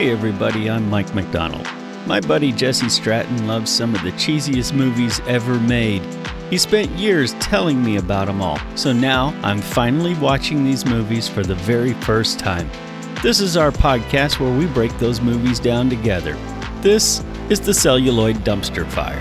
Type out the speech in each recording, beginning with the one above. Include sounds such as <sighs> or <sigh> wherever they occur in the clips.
Hey everybody, I'm Mike McDonald. My buddy Jesse Stratton loves some of the cheesiest movies ever made. He spent years telling me about them all, so now I'm finally watching these movies for the very first time. This is our podcast where we break those movies down together. This is the Celluloid Dumpster Fire.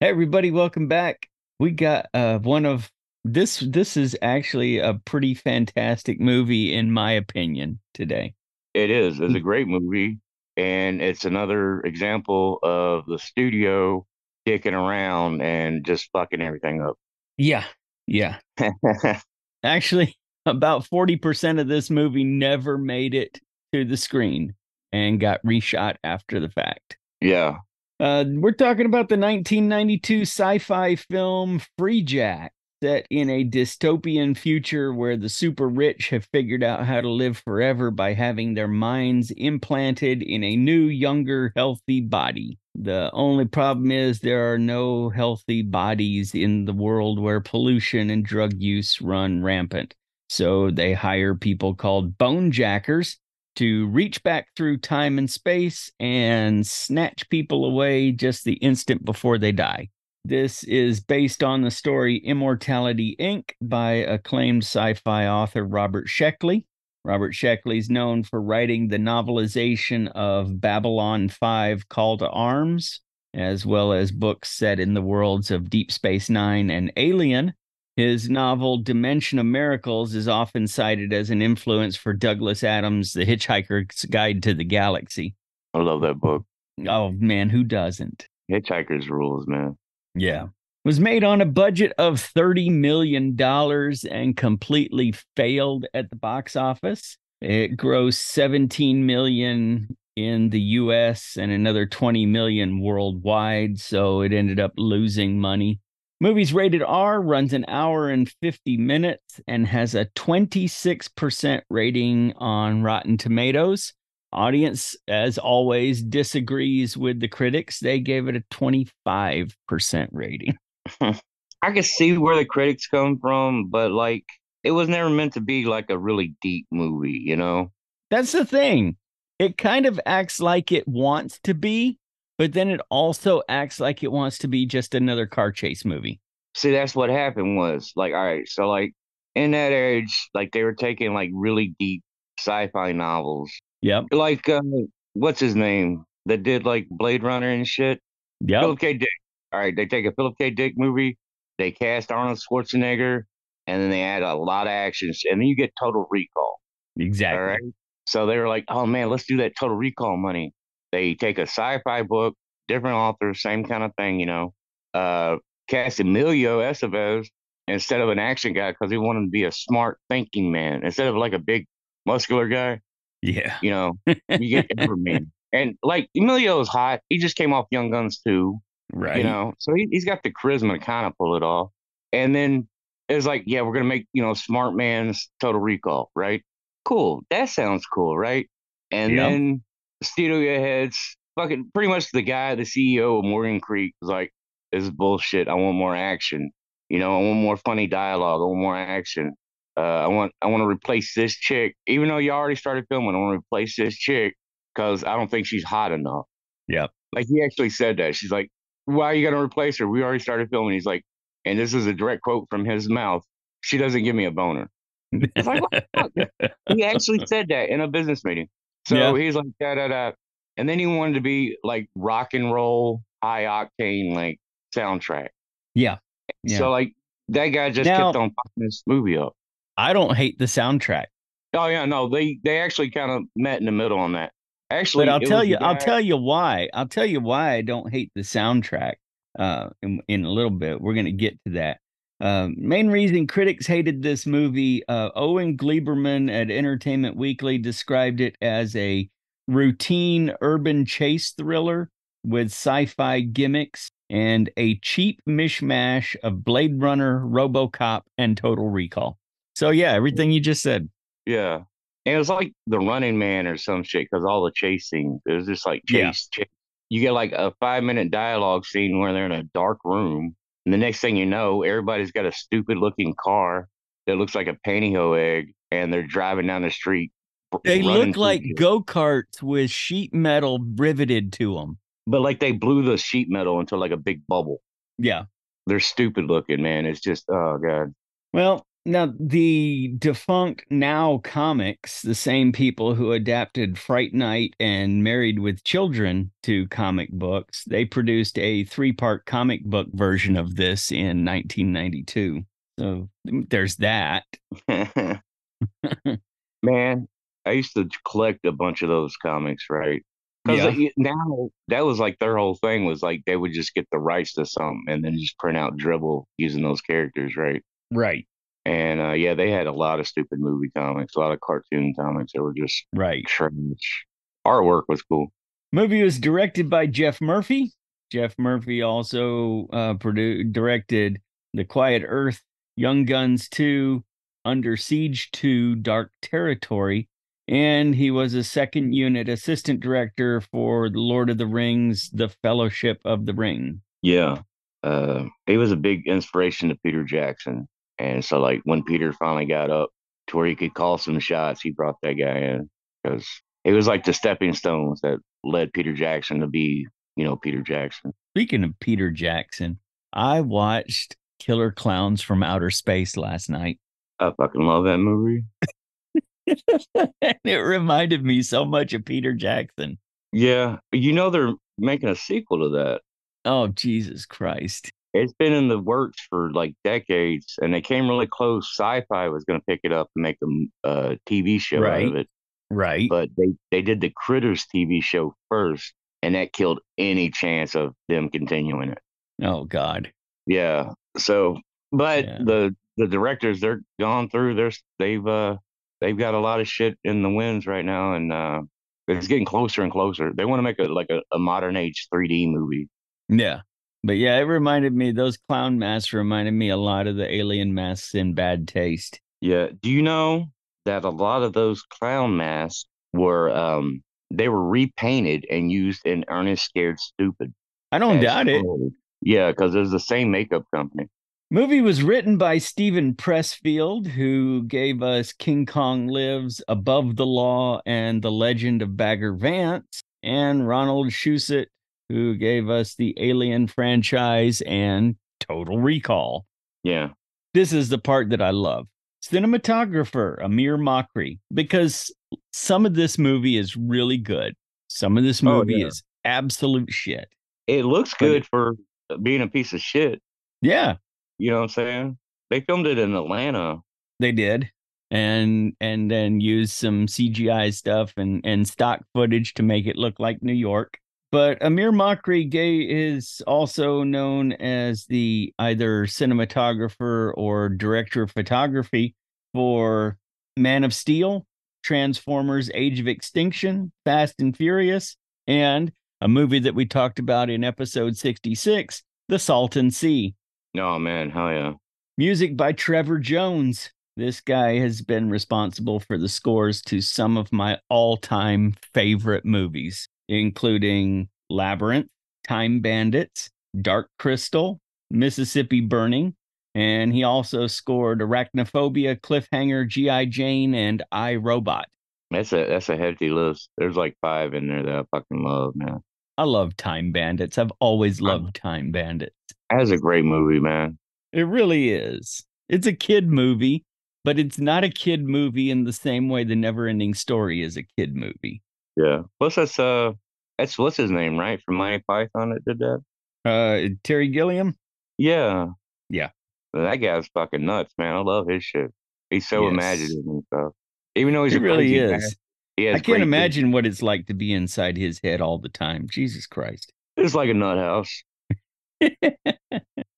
Hey everybody, welcome back. We got uh, one of this this is actually a pretty fantastic movie in my opinion today. It is. It's a Mm. great movie, and it's another example of the studio dicking around and just fucking everything up. Yeah. Yeah. <laughs> Actually, about 40% of this movie never made it to the screen and got reshot after the fact. yeah, Uh, we're talking about the 1992 sci-fi film Freejack, set in a dystopian future where the super rich have figured out how to live forever by having their minds implanted in a new, younger, healthy body. The only problem is there are no healthy bodies in the world where pollution and drug use run rampant. So they hire people called bone jackers to reach back through time and space and snatch people away just the instant before they die. This is based on the story Immortality Inc. by acclaimed sci fi author Robert Sheckley. Robert Sheckley is known for writing the novelization of Babylon 5 Call to Arms, as well as books set in the worlds of Deep Space Nine and Alien. His novel Dimension of Miracles is often cited as an influence for Douglas Adams' The Hitchhiker's Guide to the Galaxy. I love that book. Oh man, who doesn't? Hitchhiker's Rules, man. Yeah. Was made on a budget of $30 million and completely failed at the box office. It grossed 17 million in the US and another 20 million worldwide, so it ended up losing money. Movie's rated R, runs an hour and 50 minutes, and has a 26% rating on Rotten Tomatoes. Audience, as always, disagrees with the critics. They gave it a 25% rating. <laughs> I can see where the critics come from, but like, it was never meant to be like a really deep movie, you know? That's the thing. It kind of acts like it wants to be, but then it also acts like it wants to be just another car chase movie. See, that's what happened was like, all right, so like in that age, like they were taking like really deep sci-fi novels, Yep. like uh, what's his name that did like Blade Runner and shit. Yep. Philip K. Dick. All right, they take a Philip K. Dick movie, they cast Arnold Schwarzenegger, and then they add a lot of actions, and then you get Total Recall. Exactly. All right. So they were like, oh man, let's do that Total Recall money. They take a sci-fi book, different author, same kind of thing, you know. Uh, cast Emilio Estevez instead of an action guy because he wanted to be a smart thinking man instead of like a big muscular guy. Yeah. You know, <laughs> you get Everman. And like Emilio Emilio's hot. He just came off Young Guns too. Right. You know, so he, he's got the charisma to kind of pull it off. And then it's like, yeah, we're gonna make you know Smart Man's Total Recall, right? Cool, that sounds cool, right? And Yeah. then studio heads, fucking pretty much the guy, the CEO of Morgan Creek, was like, "This is bullshit. I want more action. You know, I want more funny dialogue. I want more action. Uh, I want I want to replace this chick, even though you already started filming. I want to replace this chick because I don't think she's hot enough." Yeah, Like he actually said that. She's like, "Why are you gonna replace her? We already started filming." He's like, and this is a direct quote from his mouth. She doesn't give me a boner. It's like, what the fuck? <laughs> He actually said that in a business meeting. So Yeah. he's like, da da da. And then he wanted to be like rock and roll, high octane, like soundtrack. yeah. Yeah. So like that guy just Now- kept on fucking this movie up. I don't hate the soundtrack. Oh yeah, no, they they actually kind of met in the middle on that. Actually, But I'll tell you, I'll tell you why. I'll tell you why I don't hate the soundtrack. Uh, in, in a little bit, we're gonna get to that. Um, main reason critics hated this movie, uh, Owen Gleiberman at Entertainment Weekly described it as a routine urban chase thriller with sci-fi gimmicks and a cheap mishmash of Blade Runner, RoboCop, and Total Recall. So yeah, mm. everything you just said. Yeah. And it was like the running man or some shit because all the chase scenes. It was just like chase, Yeah. chase. You get like a five minute dialogue scene where they're in a dark room. And the next thing you know, everybody's got a stupid looking car that looks like a pantyhose egg, and they're driving down the street. They look like go karts with sheet metal riveted to them. but like they blew the sheet metal into like a big bubble. Yeah. They're stupid looking, man. It's just oh god. Well, now the defunct Now Comics, the same people who adapted Fright Night and Married with Children to comic books, they produced a three part comic book version of this in 1992. So mm, there's that. <laughs> <laughs> man, I used to collect a bunch of those comics, right? Because Yeah. now that was like their whole thing was like they would just get the rights to something and then just print out dribble using those characters, right? Right. And uh, yeah, they had a lot of stupid movie comics, a lot of cartoon comics that were just Right. trash. Artwork was cool. Movie was directed by Geoff Murphy. Geoff Murphy also uh, produced, directed The Quiet Earth, Young Guns 2, Under Siege 2, Dark Territory, and he was a second unit assistant director for The Lord of the Rings, The Fellowship of the Ring. Yeah. Uh, he was a big inspiration to Peter Jackson. And so, like, when Peter finally got up to where he could call some shots, he brought that guy in because it was like the stepping stones that led Peter Jackson to be, you know, Peter Jackson. Speaking of Peter Jackson, I watched Killer Clowns from Outer Space last night. I fucking love that movie. <laughs> and it reminded me so much of Peter Jackson. Yeah. You know, they're making a sequel to that. Oh, Jesus Christ. It's been in the works for like decades, and they came really close. Sci-Fi was going to pick it up and make a uh, TV show out of it, Right. but they they did the Critters TV show first, and that killed any chance of them continuing it. oh, God. Yeah. So, but Yeah. the the directors they're gone through. There's they've uh they've got a lot of shit in the winds right now, and uh it's getting closer and closer. They want to make a like a, a modern age 3D movie. Yeah. But yeah, it reminded me, those clown masks reminded me a lot of the alien masks in bad taste. Yeah. Do you know that a lot of those clown masks were um they were repainted and used in Ernest Scared Stupid? I don't doubt it. Yeah, because it's the same makeup company. Movie was written by Steven Pressfield, who gave us King Kong Lives, Above the Law, and The Legend of Bagger Vance, and Ronald Shusett, who gave us the Alien franchise and Total Recall. Yeah. This is the part that I love. Cinematographer, Amir Mokri, because some of this movie is really good. Some of this Oh, movie yeah. is absolute shit. It looks good for being a piece of shit. Yeah, You know what I'm saying? They filmed it in Atlanta. they did. And and then used some CGI stuff and, and stock footage to make it look like New York. But Amir Mokri Gay is also known as the either cinematographer or director of photography for Man of Steel, Transformers Age of Extinction, Fast and Furious, and a movie that we talked about in episode 66, The Salton Sea. Oh man, hell yeah. Music by Trevor Jones. This guy has been responsible for the scores to some of my all time favorite movies, including Labyrinth, Time Bandits, Dark Crystal, Mississippi Burning, and he also scored Arachnophobia, Cliffhanger, G.I. Jane, and I Robot. That's a that's a hefty list. There's like five in there that I fucking love, man. I love Time Bandits. I've always loved Time Bandits. That's a great movie, man. It really is. It's a kid movie, but it's not a kid movie in the same way the never ending story is a kid movie. Yeah. Plus that's uh that's what's his name, right? From Monty Python that did that? Uh Terry Gilliam? Yeah. Yeah. That guy's fucking nuts, man. I love his shit. He's so Yes. imaginative and stuff. Even though he's He a really is. guy, he has I can't imagine what it's like to be inside his head all the time. Jesus Christ. It's like a nut house. <laughs>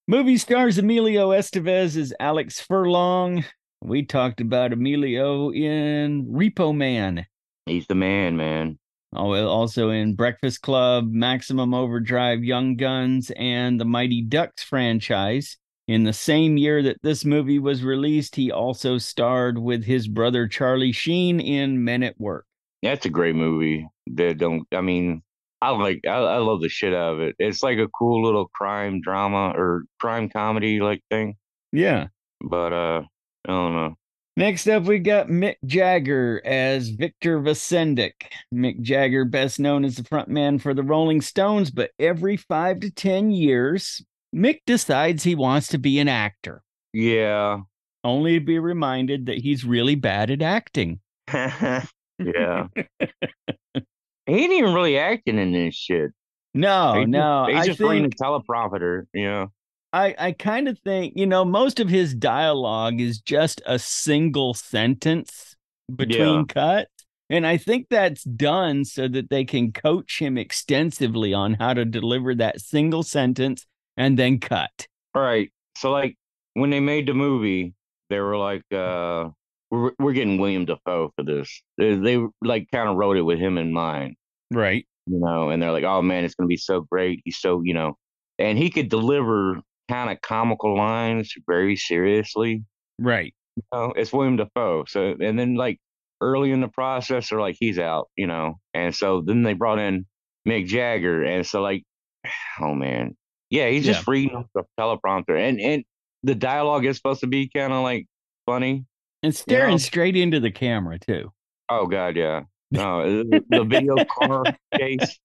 Movie stars Emilio Estevez as Alex Furlong. We talked about Emilio in Repo Man. He's the man, man. Oh, Also in Breakfast Club, Maximum Overdrive, Young Guns, and the Mighty Ducks franchise. In the same year that this movie was released, he also starred with his brother Charlie Sheen in Men at Work. That's a great movie. That don't I mean I like I, I love the shit out of it. It's like a cool little crime drama or crime comedy like thing. Yeah. But uh I don't know. Next up, we got Mick Jagger as Victor Vacendak. Mick Jagger, best known as the frontman for the Rolling Stones, but every five to 10 years, Mick decides he wants to be an actor, Yeah. only to be reminded that he's really bad at acting. <laughs> yeah. <laughs> he ain't even really acting in this shit. No, He's just- no. He's I just think a teleprompter, you know. I, I kind of think, you know, most of his dialogue is just a single sentence between Yeah. cuts. And I think that's done so that they can coach him extensively on how to deliver that single sentence and then cut. All right. So like when they made the movie, they were like, uh, we're we're getting William Dafoe for this. They, they like kind of wrote it with him in mind, Right. you know, and they're like, oh man, it's gonna be so great. He's so, you know, and he could deliver kind of comical lines very seriously. Right. You know, it's William Dafoe. So and then like early in the process, they're like, he's out, you know. And so then they brought in Mick Jagger, and so like, <sighs> oh man, yeah, he's just reading off the teleprompter, and and the dialogue is supposed to be kind of like funny. And staring know? straight into the camera, too. Oh god, yeah. No, the, <laughs> the video car case.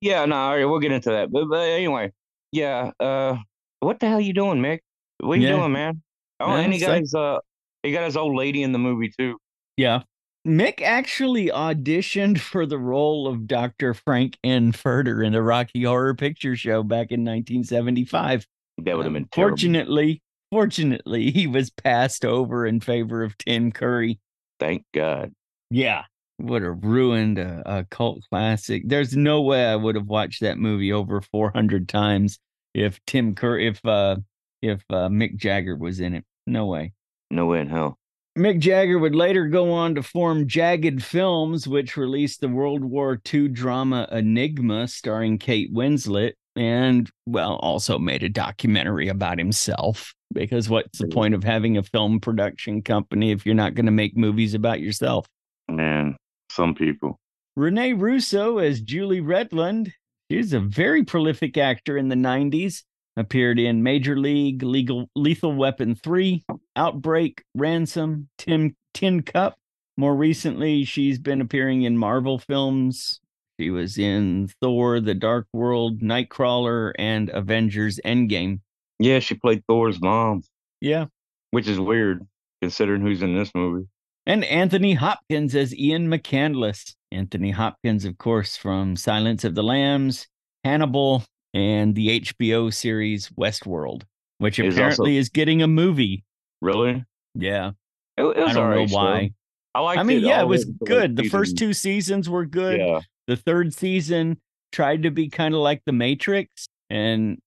Yeah, no, all right, we'll get into that. But, but anyway, yeah. Uh, what the hell you doing, Mick? What you Yeah. doing, man? Oh, Yeah, and he got his uh, he got his old lady in the movie too. Yeah. Mick actually auditioned for the role of Dr. Frank N. Furter in the Rocky Horror Picture Show back in 1975. That would have been terrible. Fortunately, fortunately, he was passed over in favor of Tim Curry. Thank God. Yeah, would have ruined a, a cult classic. There's no way I would have watched that movie over 400 times if Tim Curry, if uh, if uh, Mick Jagger was in it. No way. No way in hell. Mick Jagger would later go on to form Jagged Films, which released the World War II drama Enigma starring Kate Winslet, and, well, also made a documentary about himself. Because what's the point of having a film production company if you're not going to make movies about yourself? Man, some people. Rene Russo as Julie Redland. She's a very prolific actor in the 90s. Appeared in Major League, Legal, Lethal Weapon 3, Outbreak, Ransom, Tim, Tin Cup. More recently, she's been appearing in Marvel films. She was in Thor, The Dark World, Nightcrawler, and Avengers Endgame. Yeah, she played Thor's mom, Yeah. which is weird considering who's in this movie. And Anthony Hopkins as Ian McCandless. Anthony Hopkins, of course, from Silence of the Lambs, Hannibal, and the HBO series Westworld, which apparently also- is getting a movie. Really? Yeah. It, it I don't know so. why. I like. It. I mean, yeah, it was good. The first two seasons were good. Yeah, The third season tried to be kind of like The Matrix, and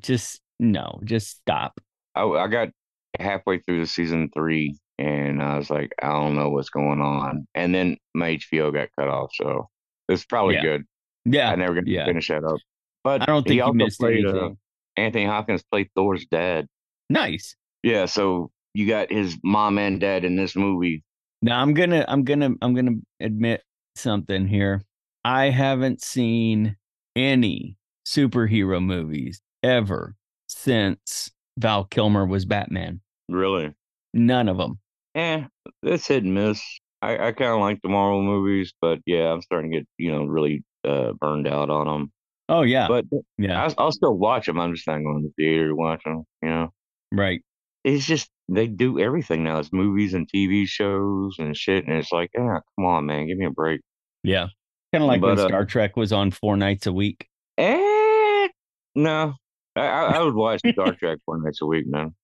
just no, just stop. I, I got halfway through the season three, and I was like, I don't know what's going on. And then my HBO got cut off, so it's probably Yeah. good. Yeah. I never yeah. to finish that up. But I don't think he also missed played, uh. Anthony Hopkins played Thor's dad. Nice. Yeah, so you got his mom and dad in this movie. Now I'm gonna I'm gonna I'm gonna admit something here. I haven't seen any superhero movies ever since Val Kilmer was Batman. Really? None of them. Eh, it's hit and miss. I, I kind of like the Marvel movies, but yeah, I'm starting to get you know really uh, burned out on them. Oh yeah, But yeah, I, I'll still watch them. I'm just not going to the theater to watch them. You know, right. it's just they do everything now. It's movies and TV shows and shit, and it's like, yeah, come on, man, give me a break. Yeah, kind of like when But, uh, Star Trek was on four nights a week. Eh, no, I, I would watch <laughs> Star Trek four nights a week, man.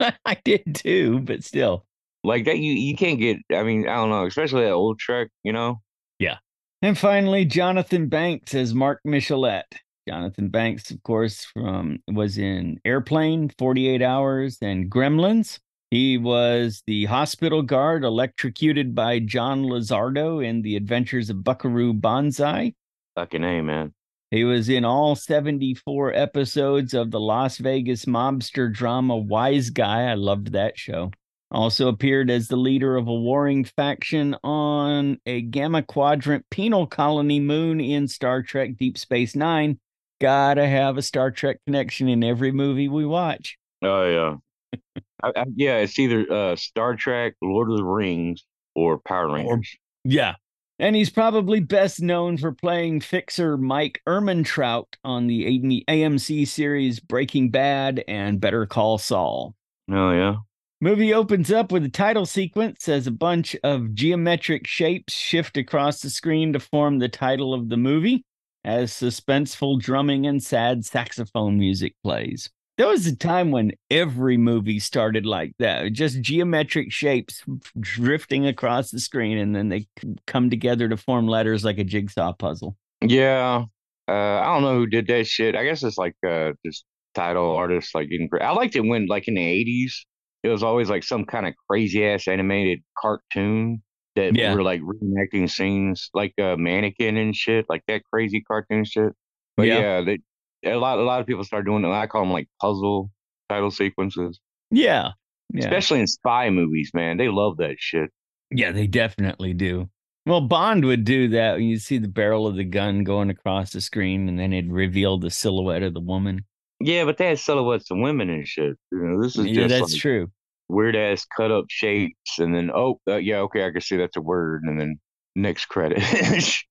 <laughs> I did too, but still. Like that, you you can't get. I mean, I don't know, especially that old truck, You know, Yeah. And finally, Jonathan Banks as Mark Michelet. Jonathan Banks, of course, from was in Airplane, 48 Hours, and Gremlins. He was the hospital guard electrocuted by John Lazardo in The Adventures of Buckaroo Banzai. fucking a man. He was in all 74 episodes of the Las Vegas mobster drama Wiseguy. I loved that show. Also appeared as the leader of a warring faction on a Gamma Quadrant penal colony moon in Star Trek Deep Space Nine. Gotta have a Star Trek connection in every movie we watch. Oh I, I, yeah, it's either uh, Star Trek, Lord of the Rings, or Power Rangers. Or, yeah. And he's probably best known for playing fixer Mike Ehrmantraut on the AMC series Breaking Bad and Better Call Saul. Oh, yeah. Movie opens up with a title sequence as a bunch of geometric shapes shift across the screen to form the title of the movie as suspenseful drumming and sad saxophone music plays. There was a time when every movie started like that, just geometric shapes drifting across the screen, and then they come together to form letters like a jigsaw puzzle. Yeah, uh, I don't know who did that shit. I guess it's like uh, just title artists like getting. I liked it when like in the eighties, it was always like some kind of crazy ass animated cartoon that yeah. were like reenacting scenes, like a uh, mannequin and shit, like that crazy cartoon shit. But yeah, yeah they, a lot a lot of people start doing it. I call them like puzzle title sequences. Yeah. yeah. Especially in spy movies, man. They love that shit. Yeah, they definitely do. Well, Bond would do that when you see the barrel of the gun going across the screen and then it revealed the silhouette of the woman. Yeah, but they had silhouettes of women and shit. You know, this is yeah, that's like true. Weird ass cut up shapes, and then oh uh, yeah, okay, I can see that's a word, and then next credit. <laughs>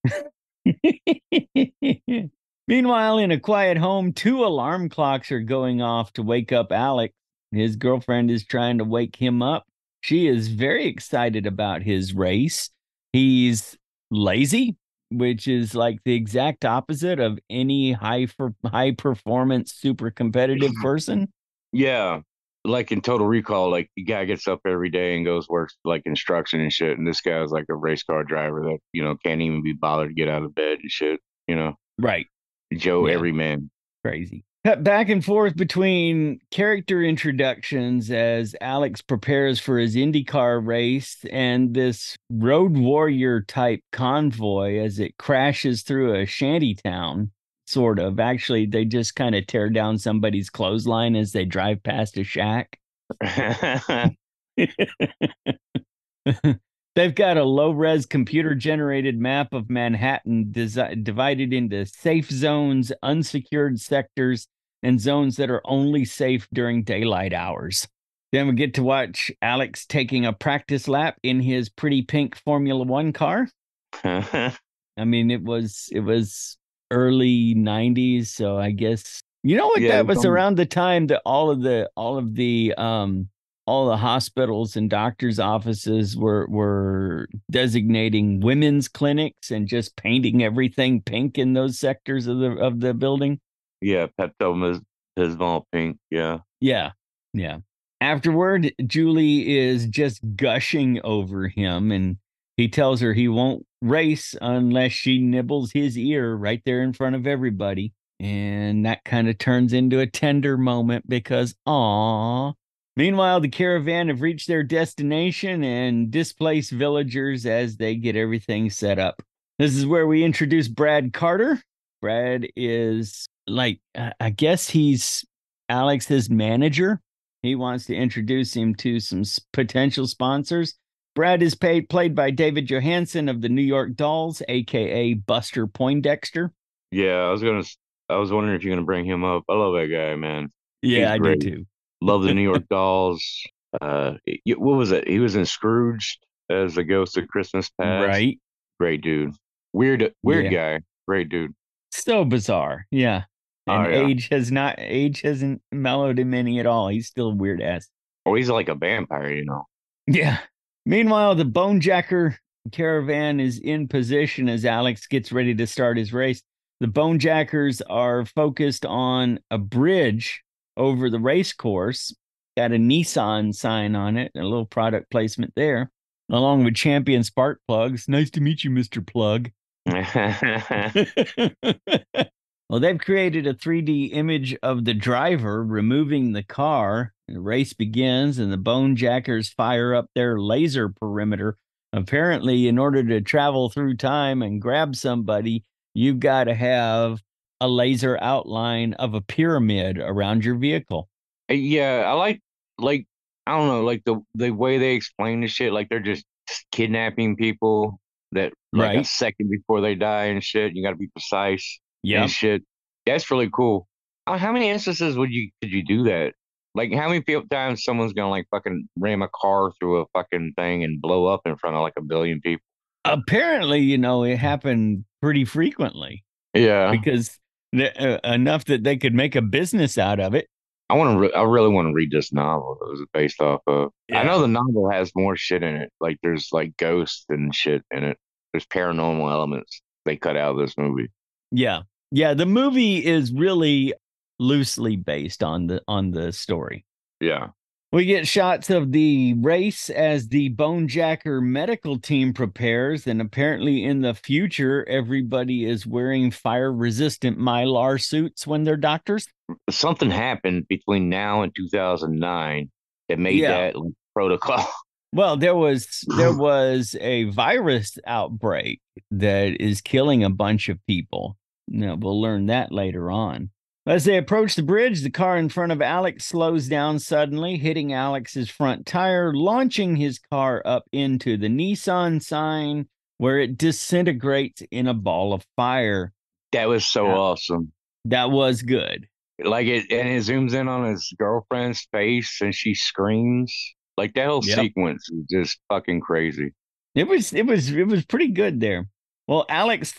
<laughs> Meanwhile, in a quiet home, two alarm clocks are going off to wake up Alex. His girlfriend is trying to wake him up. She is very excited about his race. He's lazy, which is like the exact opposite of any high for high performance, super competitive <laughs> person. Yeah. Like in Total Recall, like the guy gets up every day and goes works like instruction and shit. And this guy's like a race car driver that, you know, can't even be bothered to get out of bed and shit, you know? Right. Joe yeah. Everyman. Crazy. Cut back and forth between character introductions as Alex prepares for his IndyCar race and this road warrior type convoy as it crashes through a shanty town. Sort of. Actually, they just kind of tear down somebody's clothesline as they drive past a shack. <laughs> <laughs> <laughs> They've got a low res computer generated map of Manhattan desi- divided into safe zones, unsecured sectors, and zones that are only safe during daylight hours. Then we get to watch Alex taking a practice lap in his pretty pink Formula One car. <laughs> I mean, it was it was early '90s, so I guess you know what yeah, that was around the time that all of the all of the um all the hospitals and doctors' offices were were designating women's clinics and just painting everything pink in those sectors of the of the building. Yeah, Pepto Bismol pink. Yeah. Yeah. Yeah. Afterward, Julie is just gushing over him and he tells her he won't race unless she nibbles his ear right there in front of everybody. And that kind of turns into a tender moment because, aw, Meanwhile, the caravan have reached their destination and displaced villagers as they get everything set up. This is where we introduce Brad Carter. Brad is like, I guess he's Alex's manager. He wants to introduce him to some potential sponsors. Brad is paid, played by David Johansen of the New York Dolls, aka Buster Poindexter. Yeah, I was gonna. I was wondering if you're gonna bring him up. I love that guy, man. Yeah, He's I great. do too. Love the New <laughs> York Dolls. Uh, what was it? He was in Scrooge as the ghost of Christmas past. Right. Great dude. Weird, weird yeah. guy. Great dude. So bizarre. Yeah. Oh, and oh, yeah. age has not age hasn't mellowed him any at all. He's still weird ass. Oh, he's like a vampire, you know. Yeah. Meanwhile, the Bonejacker caravan is in position as Alex gets ready to start his race. The Bonejackers are focused on a bridge over the race course. Got a Nissan sign on it, a little product placement there, along with Champion Spark Plugs. Nice to meet you, Mr. Plug. <laughs> <laughs> well, they've created a 3D image of the driver removing the car. The race begins, and the Bone Jackers fire up their laser perimeter. Apparently, in order to travel through time and grab somebody, you've got to have a laser outline of a pyramid around your vehicle. Uh, yeah, I like like I don't know, like the the way they explain the shit, like they're just kidnapping people that like right. a second before they die and shit. You got to be precise. Yeah, shit. That's really cool. Uh, how many instances would you could you do that? Like how many people, times someone's gonna like fucking ram a car through a fucking thing and blow up in front of like a billion people? Apparently, you know, it happened pretty frequently Yeah, because Uh, enough that they could make a business out of it. I want to. Re- I really want to read this novel that was based off of. I know the novel has more shit in it. Like there's like ghosts and shit in it. There's paranormal elements they cut out of this movie. Yeah. Yeah, the movie is really loosely based on the on the story. Yeah. We get shots of the race as the Bonejacker medical team prepares, and apparently in the future, everybody is wearing fire resistant mylar suits when they're doctors. Something happened between now and 2009 that made Yeah. that protocol. <laughs> Well, there was there <laughs> was a virus outbreak that is killing a bunch of people. No, we'll learn that later on. As they approach the bridge, the car in front of Alex slows down suddenly, hitting Alex's front tire, launching his car up into the Nissan sign, where it disintegrates in a ball of fire. that was so Yeah. awesome. That was good. Like it, and it zooms in on his girlfriend's face, and she screams. Like that whole Yep. sequence is just fucking crazy. It was it was it was pretty good there. Well, Alex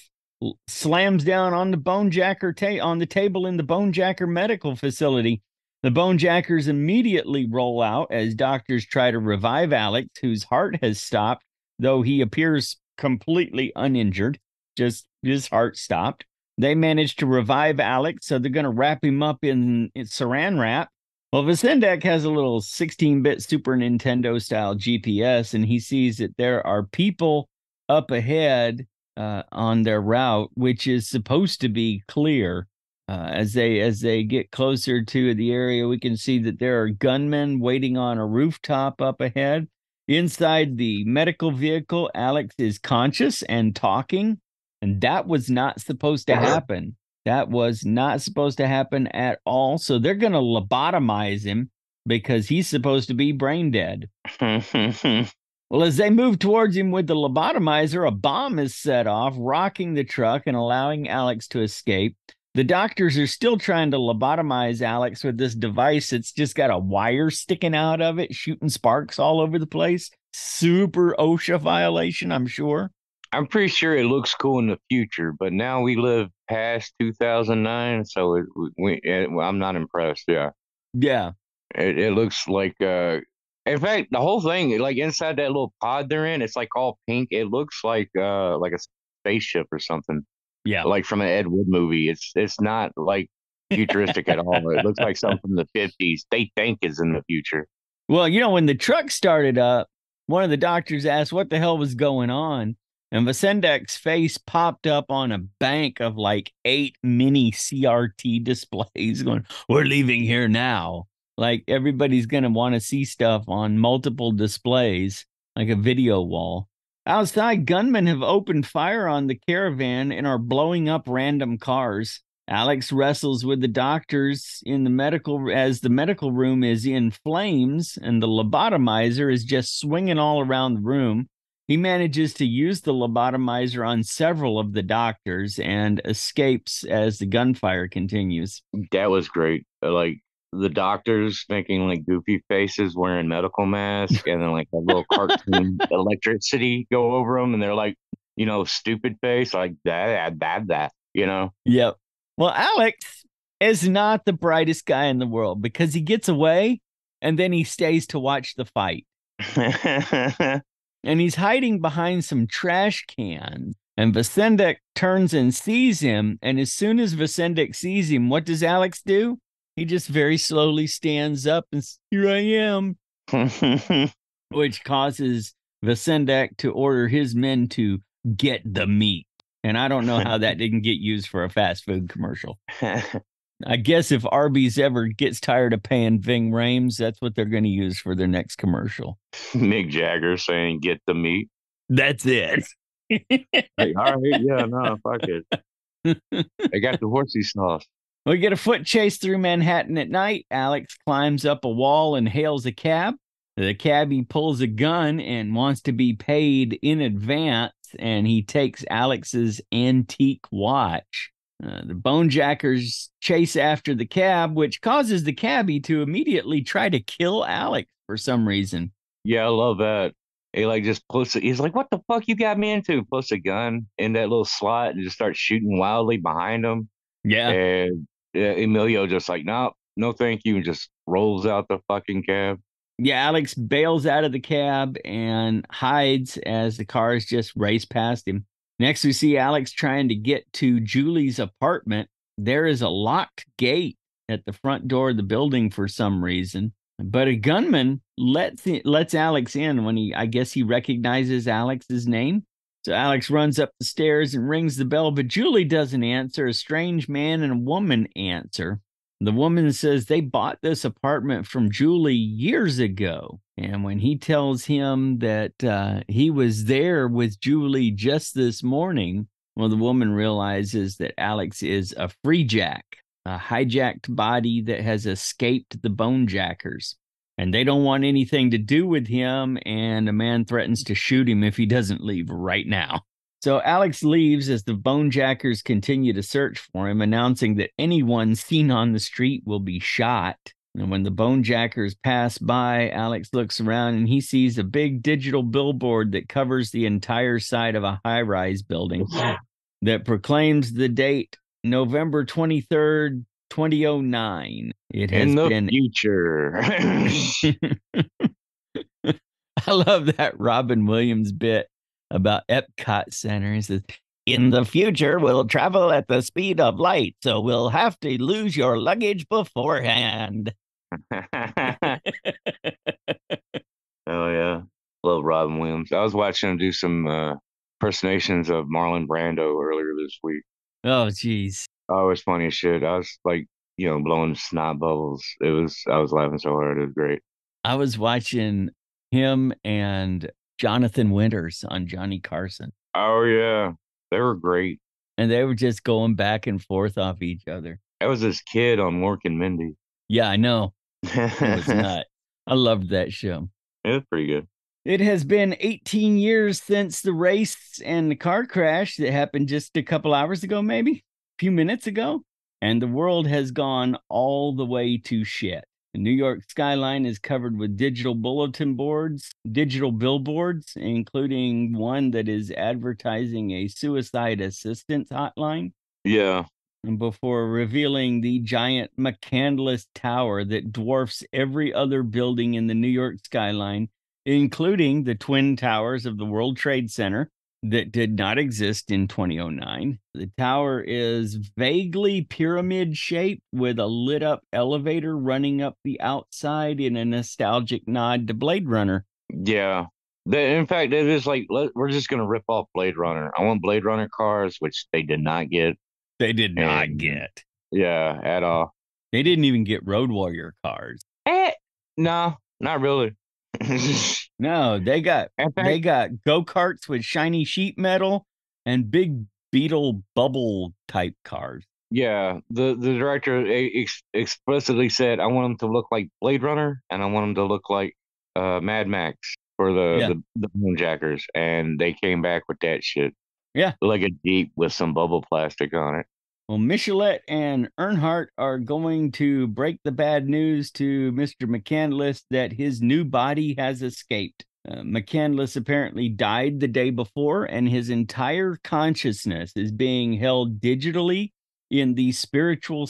slams down on the bonejacker ta- on the table in the bonejacker medical facility. The bonejackers immediately roll out as doctors try to revive Alex, whose heart has stopped, though he appears completely uninjured. Just his heart stopped. They manage to revive Alex, so they're going to wrap him up in, in saran wrap. Well, Vacendak has a little 16 bit Super Nintendo style GPS, and he sees that there are people up ahead uh, on their route, which is supposed to be clear. Uh, as they as they get closer to the area, we can see that there are gunmen waiting on a rooftop up ahead. Inside the medical vehicle, Alex is conscious and talking, and that was not supposed to happen. That was not supposed to happen at all. So they're going to lobotomize him because he's supposed to be brain dead. <laughs> Well, as they move towards him with the lobotomizer, a bomb is set off, rocking the truck and allowing Alex to escape. The doctors are still trying to lobotomize Alex with this device that's just got a wire sticking out of it, shooting sparks all over the place. Super OSHA violation, I'm sure. I'm pretty sure it looks cool in the future, but now we live past 2009, so it, we, it, I'm not impressed. Yeah, Yeah. it, it looks like. uh In fact, the whole thing, like inside that little pod they're in, it's like all pink. It looks like uh like a spaceship or something, Yeah. like from an Ed Wood movie. It's it's not like futuristic at all. It looks like something from the 50s. They think is in the future. Well, you know, when the truck started up, one of the doctors asked what the hell was going on. And Vacendak's face popped up on a bank of like eight mini CRT displays going, We're leaving here now. Like everybody's going to want to see stuff on multiple displays, like a video wall. Outside, gunmen have opened fire on the caravan and are blowing up random cars. Alex wrestles with the doctors in the medical as the medical room is in flames and the lobotomizer is just swinging all around the room. He manages to use the lobotomizer on several of the doctors and escapes as the gunfire continues. That was great. Uh, Like the doctors making like goofy faces, wearing medical masks, <laughs> and then like a little cartoon <laughs> electricity go over them, and they're like, you know, stupid face, like that, that, that, you know. Yep. Well, Alex is not the brightest guy in the world because he gets away and then he stays to watch the fight. <laughs> and he's hiding behind some trash cans. And Vacendak turns and sees him. And as soon as Vacendak sees him, what does Alex do? He just very slowly stands up and here I am, <laughs> which causes Vacendak to order his men to get the meat. And I don't know how that <laughs> didn't get used for a fast food commercial. <laughs> I guess if Arby's ever gets tired of paying Ving Rhames, that's what they're going to use for their next commercial. Mick Jagger saying, "Get the meat." That's it. Like, all right, yeah, no, fuck it. I got the horsey sauce. We get a foot chase through Manhattan at night. Alex climbs up a wall and hails a cab. The cabbie pulls a gun and wants to be paid in advance, and he takes Alex's antique watch. Uh, the Bonejackers chase after the cab, which causes the cabbie to immediately try to kill Alex for some reason. Yeah, I love that. He like just puts. He's like, "What the fuck you got me into?" Puts a gun in that little slot and just starts shooting wildly behind him. Yeah, And uh, Emilio just like, "No, no, thank you," and just rolls out the fucking cab. yeah. Alex bails out of the cab and hides as the cars just race past him. Next, we see Alex trying to get to Julie's apartment. There is a locked gate at the front door of the building for some reason, but a gunman lets lets Alex in when he, I guess, he recognizes Alex's name. So Alex runs up the stairs and rings the bell, but Julie doesn't answer. A strange man and a woman answer. The woman says they bought this apartment from Julie years ago. And when he tells him that uh, he was there with Julie just this morning, well, the woman realizes that Alex is a free jack, a hijacked body that has escaped the bonejackers. And they don't want anything to do with him. And a man threatens to shoot him if he doesn't leave right now. So Alex leaves as the Bonejackers continue to search for him, announcing that anyone seen on the street will be shot. And when the Bonejackers pass by, Alex looks around and he sees a big digital billboard that covers the entire side of a high rise building that proclaims the date November 23rd, 2009. It has In the been future. <laughs> <laughs> I love that Robin Williams bit about Epcot Center. He says, In the future, we'll travel at the speed of light, so we'll have to lose your luggage beforehand. <laughs> Oh yeah, love Robin Williams. I was watching him do some uh, impersonations of Marlon Brando earlier this week. Oh, geez. Oh, it was funny as shit. I was like, you know, blowing snot bubbles. It was. I was laughing so hard. It was great. I was watching him and Jonathan Winters on Johnny Carson, Oh yeah, they were great. and they were just going back and forth off each other. That was this kid on Mork and Mindy. Yeah, I know. It was <laughs> nuts. I loved that show. It was pretty good. It has been 18 years since the race and the car crash that happened just a couple hours ago, maybe few minutes ago. And the world has gone all the way to shit. The New York skyline is covered with digital bulletin boards, digital billboards, including one that is advertising a suicide assistance hotline. Yeah, And before revealing the giant McCandless Tower that dwarfs every other building in the New York skyline, including the twin towers of the World Trade Center that did not exist in 2009. The tower is vaguely pyramid shaped with a lit up elevator running up the outside in a nostalgic nod to Blade Runner. yeah. They, in fact, it is like let, we're just gonna rip off Blade Runner. I want Blade Runner cars, which they did not get. They did not And- get. Yeah, at all. They didn't even get Road Warrior cars. Eh, no, not really. <laughs> No, they got fact, they got go karts with shiny sheet metal and big beetle bubble type cars. Yeah, the the director ex- explicitly said, "I want them to look like Blade Runner, and I want them to look like uh, Mad Max for the Yeah. the, the Moonjackers." And they came back with that shit. Yeah. like a Jeep with some bubble plastic on it. Well, Michelet and Earnhardt are going to break the bad news to Mr. McCandless that his new body has escaped. Uh, McCandless apparently died the day before, and his entire consciousness is being held digitally in the spiritual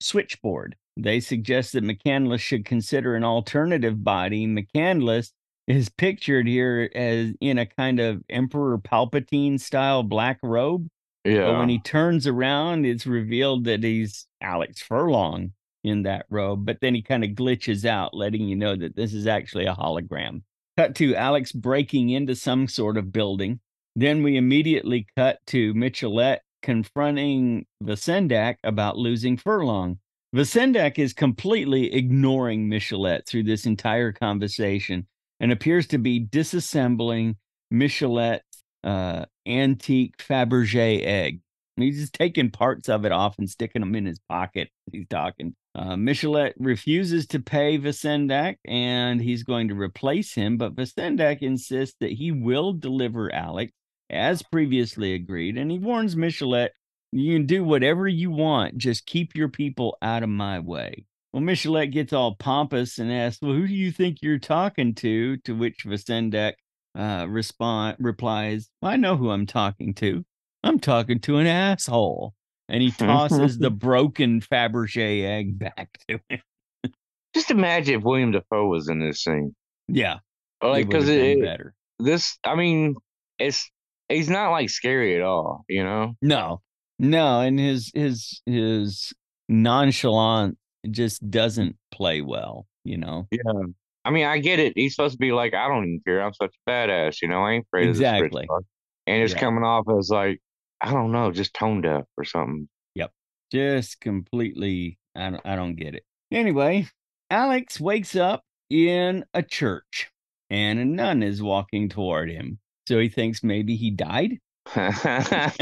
switchboard. They suggest that McCandless should consider an alternative body. McCandless is pictured here as in a kind of Emperor Palpatine style black robe. Yeah, But when he turns around, it's revealed that he's Alex Furlong in that robe. But then he kind of glitches out, letting you know that this is actually a hologram. Cut to Alex breaking into some sort of building. Then we immediately cut to Michelet confronting Vacendak about losing Furlong. Vacendak is completely ignoring Michelet through this entire conversation and appears to be disassembling Michelet's uh, antique Fabergé egg. He's just taking parts of it off and sticking them in his pocket. He's talking. Uh, Michelet refuses to pay Vacendak and he's going to replace him, but Vacendak insists that he will deliver Alex as previously agreed. And he warns Michelet You can do whatever you want. Just keep your people out of my way. Well, Michelet gets all pompous and asks, Well, who do you think you're talking to? To which Vacendak uh, respond, replies, I know who I'm talking to. I'm talking to an asshole. And he tosses the <laughs> broken Fabergé egg back to him. Just imagine if William Dafoe was in this scene. Yeah. Like, because it, better. this, I mean, it's, he's not like scary at all, you know? No, no, and his his his nonchalant just doesn't play well. You know Yeah. I mean, I get it. He's supposed to be like, I don't even care. I'm such a badass, you know? I ain't afraid Exactly. of this rich. And it's Yeah. coming off as like, I don't know, just tone deaf or something. Yep, just completely. I don't. I don't get it. Anyway, Alex wakes up in a church, and a nun is walking toward him. So he thinks maybe he died. <laughs>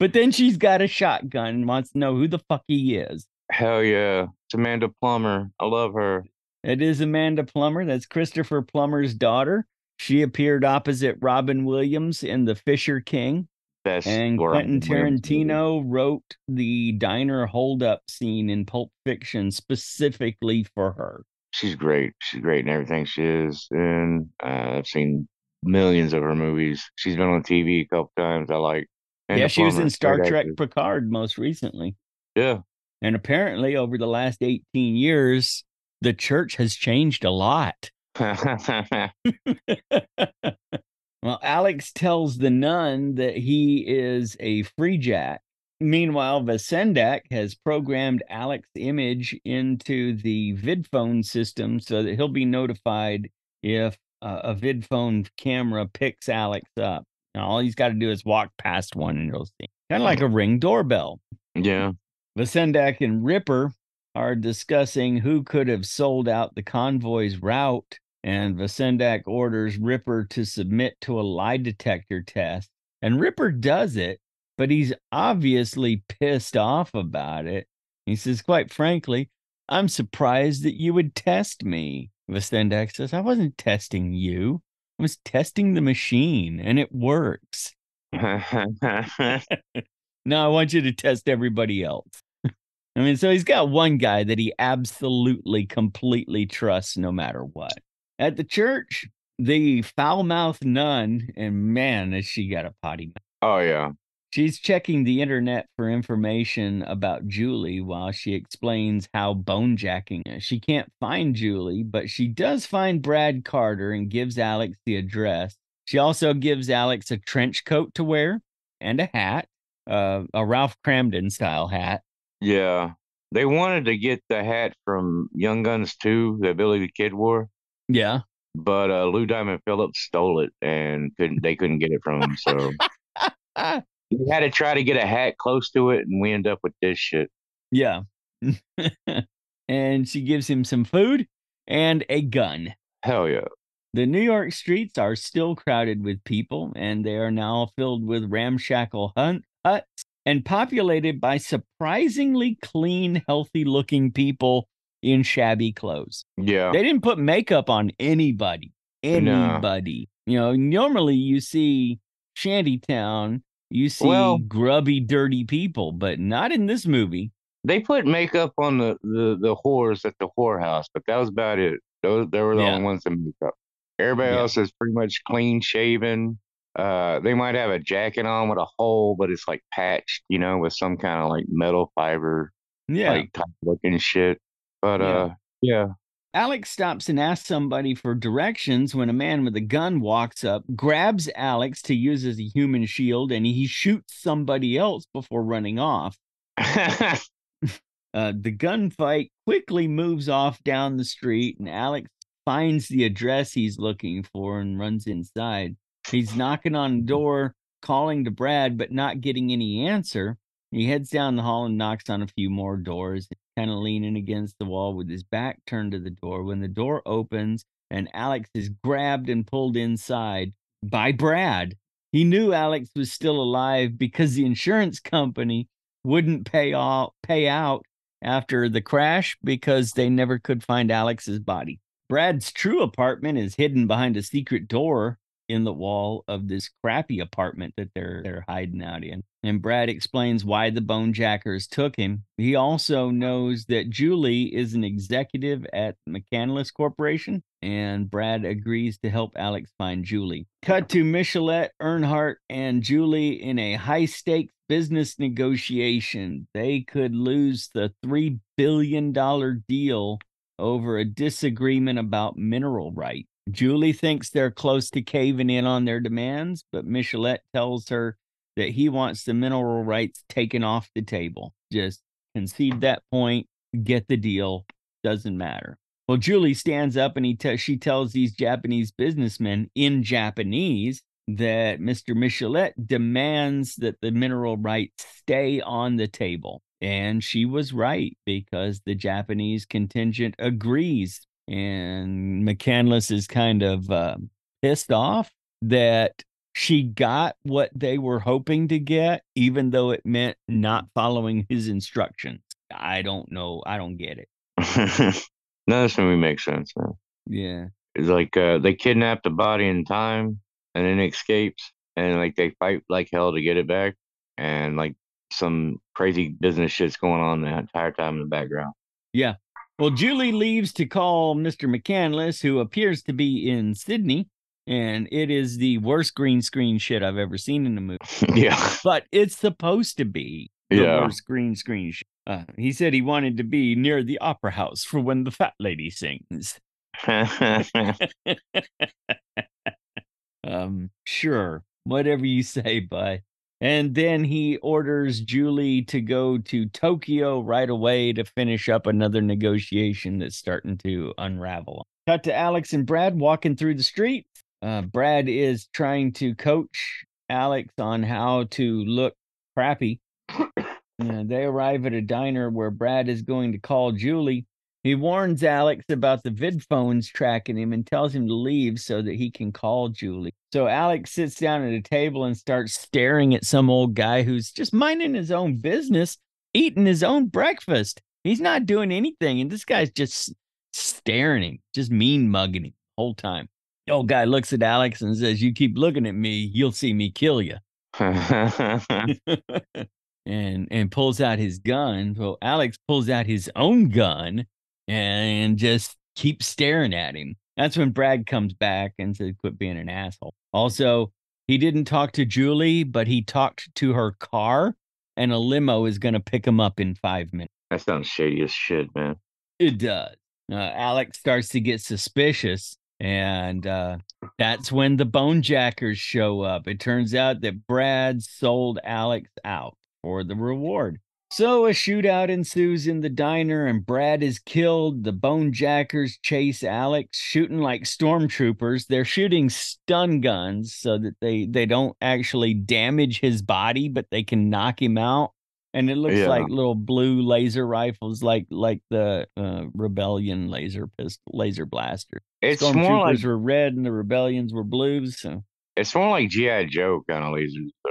But then she's got a shotgun and wants to know who the fuck he is. Hell yeah. It's Amanda Plummer. I love her. It is Amanda Plummer. That's Christopher Plummer's daughter. She appeared opposite Robin Williams in The Fisher King. Best And Quentin Tarantino wrote the diner holdup scene in Pulp Fiction specifically for her. She's great. She's great in everything she is. And uh, I've seen millions of her movies. She's been on TV a couple times. I like. Amanda yeah, she was in Star Trek actress. Picard most recently. Yeah. And apparently, over the last 18 years, the church has changed a lot. <laughs> <laughs> well, Alex tells the nun that he is a Freejack. Meanwhile, Vacendak has programmed Alex's image into the VidPhone system so that he'll be notified if uh, a VidPhone camera picks Alex up. Now, all he's got to do is walk past one and it'll see. Kind of like a ring doorbell. yeah. Vacendak and Ripper are discussing who could have sold out the convoy's route, and Vacendak orders Ripper to submit to a lie detector test. And Ripper does it, but he's obviously pissed off about it. He says, quite frankly, I'm surprised that you would test me. Vacendak says, I wasn't testing you. I was testing the machine, and it works. <laughs> <laughs> Now I want you to test everybody else. I mean, so he's got one guy that he absolutely, completely trusts no matter what. At the church, the foul mouthed nun, and man, has she got a potty mouth. oh yeah. She's checking the internet for information about Julie while she explains how bonejacking is. She can't find Julie, but she does find Brad Carter and gives Alex the address. She also gives Alex a trench coat to wear and a hat, uh, a Ralph Kramden style hat. Yeah. They wanted to get the hat from Young Guns 2 that Billy the Kid wore, Yeah. but uh, Lou Diamond Phillips stole it and couldn't they couldn't get it from him. So <laughs> we had to try to get a hat close to it and we end up with this shit. yeah. <laughs> and she gives him some food and a gun. Hell yeah. The New York streets are still crowded with people, and they are now filled with ramshackle hun- huts and populated by surprisingly clean, healthy looking people in shabby clothes. Yeah. They didn't put makeup on anybody. No. Anybody. You know, normally you see shantytown, you see Well- grubby, dirty people, but not in this movie. They put makeup on the, the, the whores at the whorehouse, but that was about it. Those they were the Yeah. only ones that makeup. Everybody Yeah. else is pretty much clean shaven. Uh, they might have a jacket on with a hole, but it's like patched, you know, with some kind of like metal fiber, Yeah. like type looking shit. But Yeah. uh, yeah, Alex stops and asks somebody for directions when a man with a gun walks up, grabs Alex to use as a human shield, and he shoots somebody else before running off. <laughs> Uh, the gunfight quickly moves off down the street, and Alex finds the address he's looking for and runs inside. He's knocking on the door, calling to Brad, but not getting any answer. He heads down the hall and knocks on a few more doors, kind of leaning against the wall with his back turned to the door. When the door opens and Alex is grabbed and pulled inside by Brad, he knew Alex was still alive because the insurance company wouldn't pay off, pay out after the crash because they never could find Alex's body. Brad's true apartment is hidden behind a secret door in the wall of this crappy apartment that they're they're hiding out in. And Brad explains why the bone jackers took him. He also knows that Julie is an executive at McCandless Corporation, and Brad agrees to help Alex find Julie. Cut to Michelet, Earnhardt, and Julie in a high stakes business negotiation. They could lose the $3 billion deal over a disagreement about mineral rights. Julie thinks they're close to caving in on their demands, but Michelet tells her that he wants the mineral rights taken off the table. Just concede that point, get the deal, doesn't matter. Well, Julie stands up and he te- she tells these Japanese businessmen in Japanese that Mr. Michelet demands that the mineral rights stay on the table. And she was right because the Japanese contingent agrees and McCandless is kind of uh, pissed off that she got what they were hoping to get, even though it meant not following his instructions. I don't know. I don't get it. <laughs> Of this movie makes sense, man. Yeah. It's like uh, they kidnap the body in time and then it escapes and like they fight like hell to get it back and like some crazy business shit's going on the entire time in the background. Yeah. Well, Julie leaves to call Mr. McCandless, who appears to be in Sydney, and it is the worst green screen shit I've ever seen in a movie. <laughs> yeah. But it's supposed to be the Yeah. worst green screen shit. Uh, he said he wanted to be near the opera house for when the fat lady sings. <laughs> <laughs> Um, sure, whatever you say, bud. And then he orders Julie to go to Tokyo right away to finish up another negotiation that's starting to unravel. Cut to Alex and Brad walking through the street. Uh, Brad is trying to coach Alex on how to look crappy. <coughs> And they arrive at a diner where Brad is going to call Julie. He warns Alex about the vid phones tracking him and tells him to leave so that he can call Julie. So Alex sits down at a table and starts staring at some old guy who's just minding his own business, eating his own breakfast. He's not doing anything, and this guy's just staring at him, just mean mugging him the whole time. The old guy looks at Alex and says, You keep looking at me, you'll see me kill you. <laughs> <laughs> and and pulls out his gun. Well, Alex pulls out his own gun and just keep staring at him. That's when Brad comes back and says, "Quit being an asshole." Also, he didn't talk to Julie, but he talked to her car, and a limo is going to pick him up in five minutes. that sounds shady as shit, man. It does. Uh, Alex starts to get suspicious, and uh, that's when the bone jackers show up. It turns out that Brad sold Alex out for the reward. So a shootout ensues in the diner, and Brad is killed. The Bonejackers chase Alex, shooting like stormtroopers. They're shooting stun guns so that they they don't actually damage his body, but they can knock him out and it looks Yeah. like little blue laser rifles like like the uh, rebellion laser pistol laser blaster It's more like stormtroopers were red and the rebellions were blues so it's more like GI Joe kind of lasers though.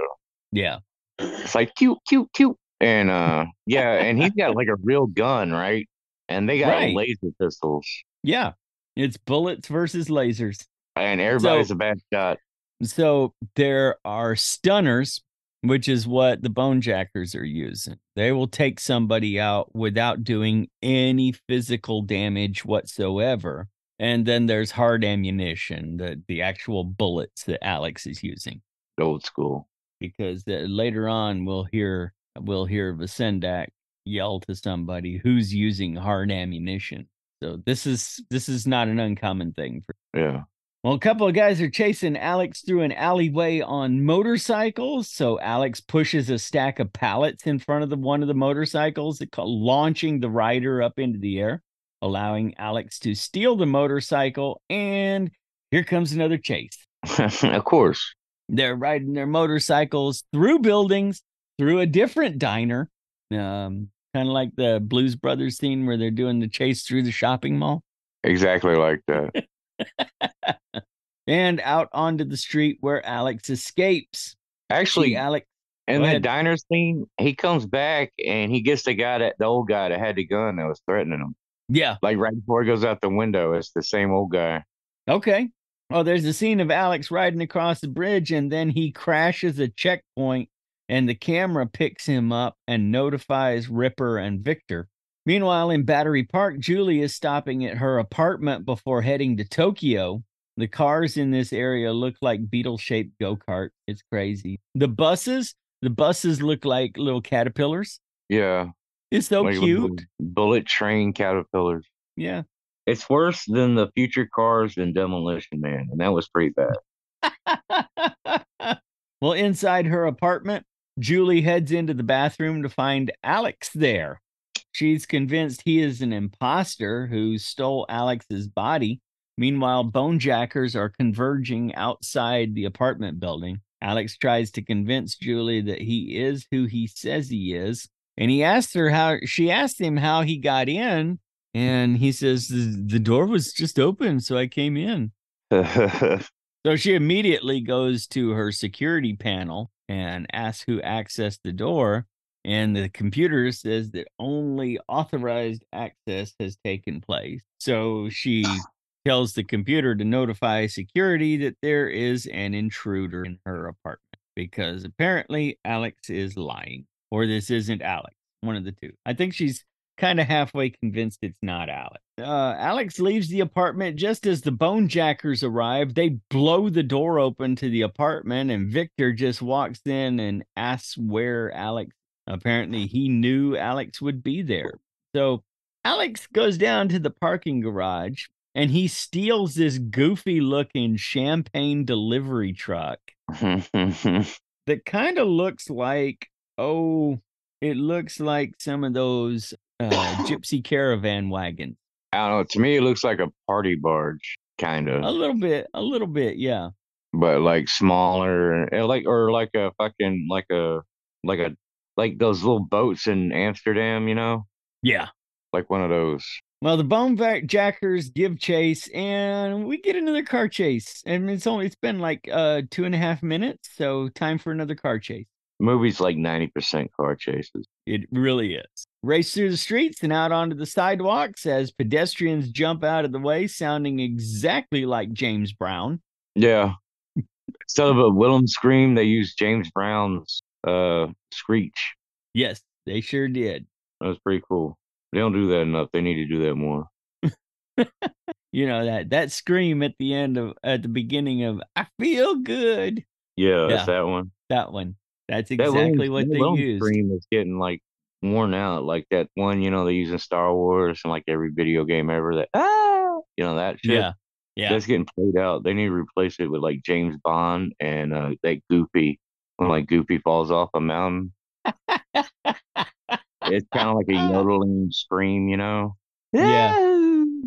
yeah It's like cute, cute, cute, and uh, yeah, and he's got <laughs> like a real gun, right? And they got Right. laser pistols, yeah it's bullets versus lasers and everybody's So- a bad shot. so there are stunners which is what the bone jackers are using they will take somebody out without doing any physical damage whatsoever and then there's hard ammunition the the actual bullets that alex is using Old school. because uh, later on we'll hear we'll hear Vacendak yell to somebody who's using hard ammunition. So this is this is not an uncommon thing for Yeah. well, a couple of guys are chasing Alex through an alleyway on motorcycles. So Alex pushes a stack of pallets in front of the one of the motorcycles, launching the rider up into the air, allowing Alex to steal the motorcycle. And here comes another chase. <laughs> of course. They're riding their motorcycles through buildings, through a different diner, um, kind of like the Blues Brothers scene where they're doing the chase through the shopping mall, Exactly like that. <laughs> and out onto the street where Alex escapes. Actually, See, Alex, in go that ahead. diner scene, he comes back and he gets the guy that the old guy that had the gun that was threatening him. yeah, Like right before he goes out the window, it's the same old guy. okay, Oh, there's a scene of Alex riding across the bridge, and then he crashes a checkpoint, and the camera picks him up and notifies Ripper and Victor. Meanwhile, in Battery Park, Julie is stopping at her apartment before heading to Tokyo. The cars in this area look like beetle shaped go kart. It's crazy. The buses, the buses look like little caterpillars. Yeah. It's so like cute. Bullet train caterpillars. Yeah. It's worse than the future cars in Demolition Man, and that was pretty bad. <laughs> well, inside her apartment, Julie heads into the bathroom to find Alex there. She's convinced he is an imposter who stole Alex's body. Meanwhile, bonejackers are converging outside the apartment building. Alex tries to convince Julie that he is who he says he is. And he asked her how she asked him how he got in. And he says, The, the door was just open, so I came in. <laughs> so she immediately goes to her security panel and asks who accessed the door. And the computer says that only authorized access has taken place. So she ah. tells the computer to notify security that there is an intruder in her apartment because apparently Alex is lying or this isn't Alex. One of the two. I think she's kind of halfway convinced it's not Alex. Uh, Alex leaves the apartment just as the bone jackers arrive. They blow the door open to the apartment, and Victor just walks in and asks where Alex. Apparently, he knew Alex would be there. So Alex goes down to the parking garage and he steals this goofy looking champagne delivery truck <laughs> that kind of looks like oh it looks like some of those uh, <laughs> gypsy caravan wagon. i don't know to me it looks like a party barge kind of a little bit a little bit yeah but like smaller like or like a fucking like a like a like those little boats in amsterdam you know yeah like one of those well, the bone jackers give chase, and we get another car chase. And it's only it's been like uh two and a half minutes, so time for another car chase. Movie's like ninety percent car chases. It really is. Race through the streets and out onto the sidewalks as pedestrians jump out of the way, sounding exactly like James Brown. Yeah. Instead of a Wilhelm scream, they used James Brown's uh screech. Yes, they sure did. That was pretty cool. They don't do that enough. They need to do that more. <laughs> you know that that scream at the end of at the beginning of "I feel good." Yeah, that's that one. That one. That's exactly that what they use. Scream is getting like worn out, like that one. You know they use in Star Wars and like every video game ever. That ah, you know that shit. Yeah, yeah. That's getting played out. They need to replace it with like James Bond and uh, that Goofy when like Goofy falls off a mountain. it's kind of like a <laughs> yodeling scream, you know? Yeah.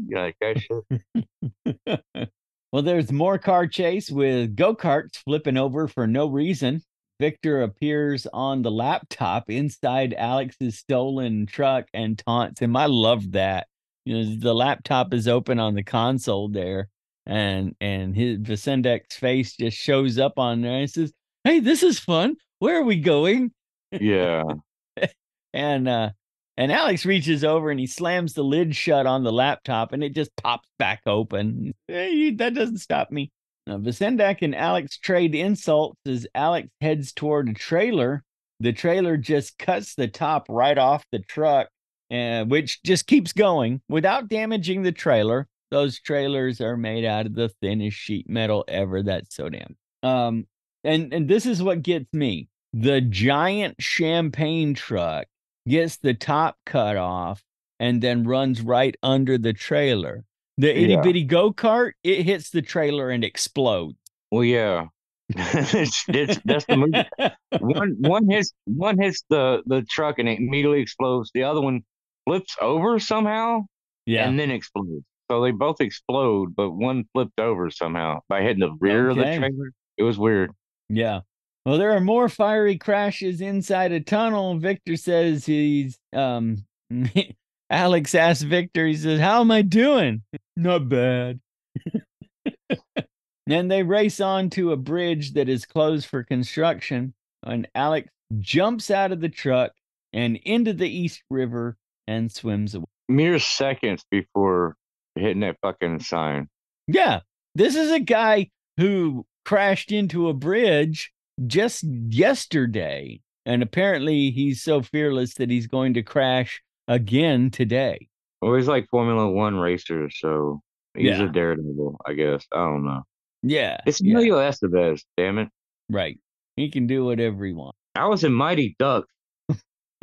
Yeah, like that shit. <laughs> well, there's more car chase with go karts flipping over for no reason. Victor appears on the laptop inside Alex's stolen truck and taunts him. I love that. You know, the laptop is open on the console there, and and his Vacendak's face just shows up on there and says, Hey, this is fun. Where are we going? Yeah <laughs> and uh and Alex reaches over and he slams the lid shut on the laptop and it just pops back open. Hey, that doesn't stop me. Now, Vacendak and Alex trade insults as Alex heads toward a trailer. The trailer just cuts the top right off the truck, uh, which just keeps going without damaging the trailer. Those trailers are made out of the thinnest sheet metal ever. That's so damn. Um, and and this is what gets me: the giant champagne truck gets the top cut off and then runs right under the trailer. The itty yeah. bitty go kart, it hits the trailer and explodes. Well, yeah. <laughs> it's, it's, that's the movie. <laughs> one one hits one hits the the truck and it immediately explodes. The other one flips over somehow, yeah, and then explodes. So they both explode, but one flipped over somehow by hitting the rear okay. of the trailer. It was weird. Yeah, well, there are more fiery crashes inside a tunnel. Victor says he's um <laughs> Alex asks Victor, he says, How am I doing? Not bad. <laughs> and they race on to a bridge that is closed for construction. And Alex jumps out of the truck and into the East River and swims away. Mere seconds before hitting that fucking sign. Yeah. This is a guy who crashed into a bridge just yesterday. And apparently he's so fearless that he's going to crash again today. Well, he's like Formula One racer, so he's Yeah. a daredevil, I guess. I don't know. Yeah. It's yeah, Emilio Estevez, damn it. right. He can do whatever he wants. I was in Mighty Duck.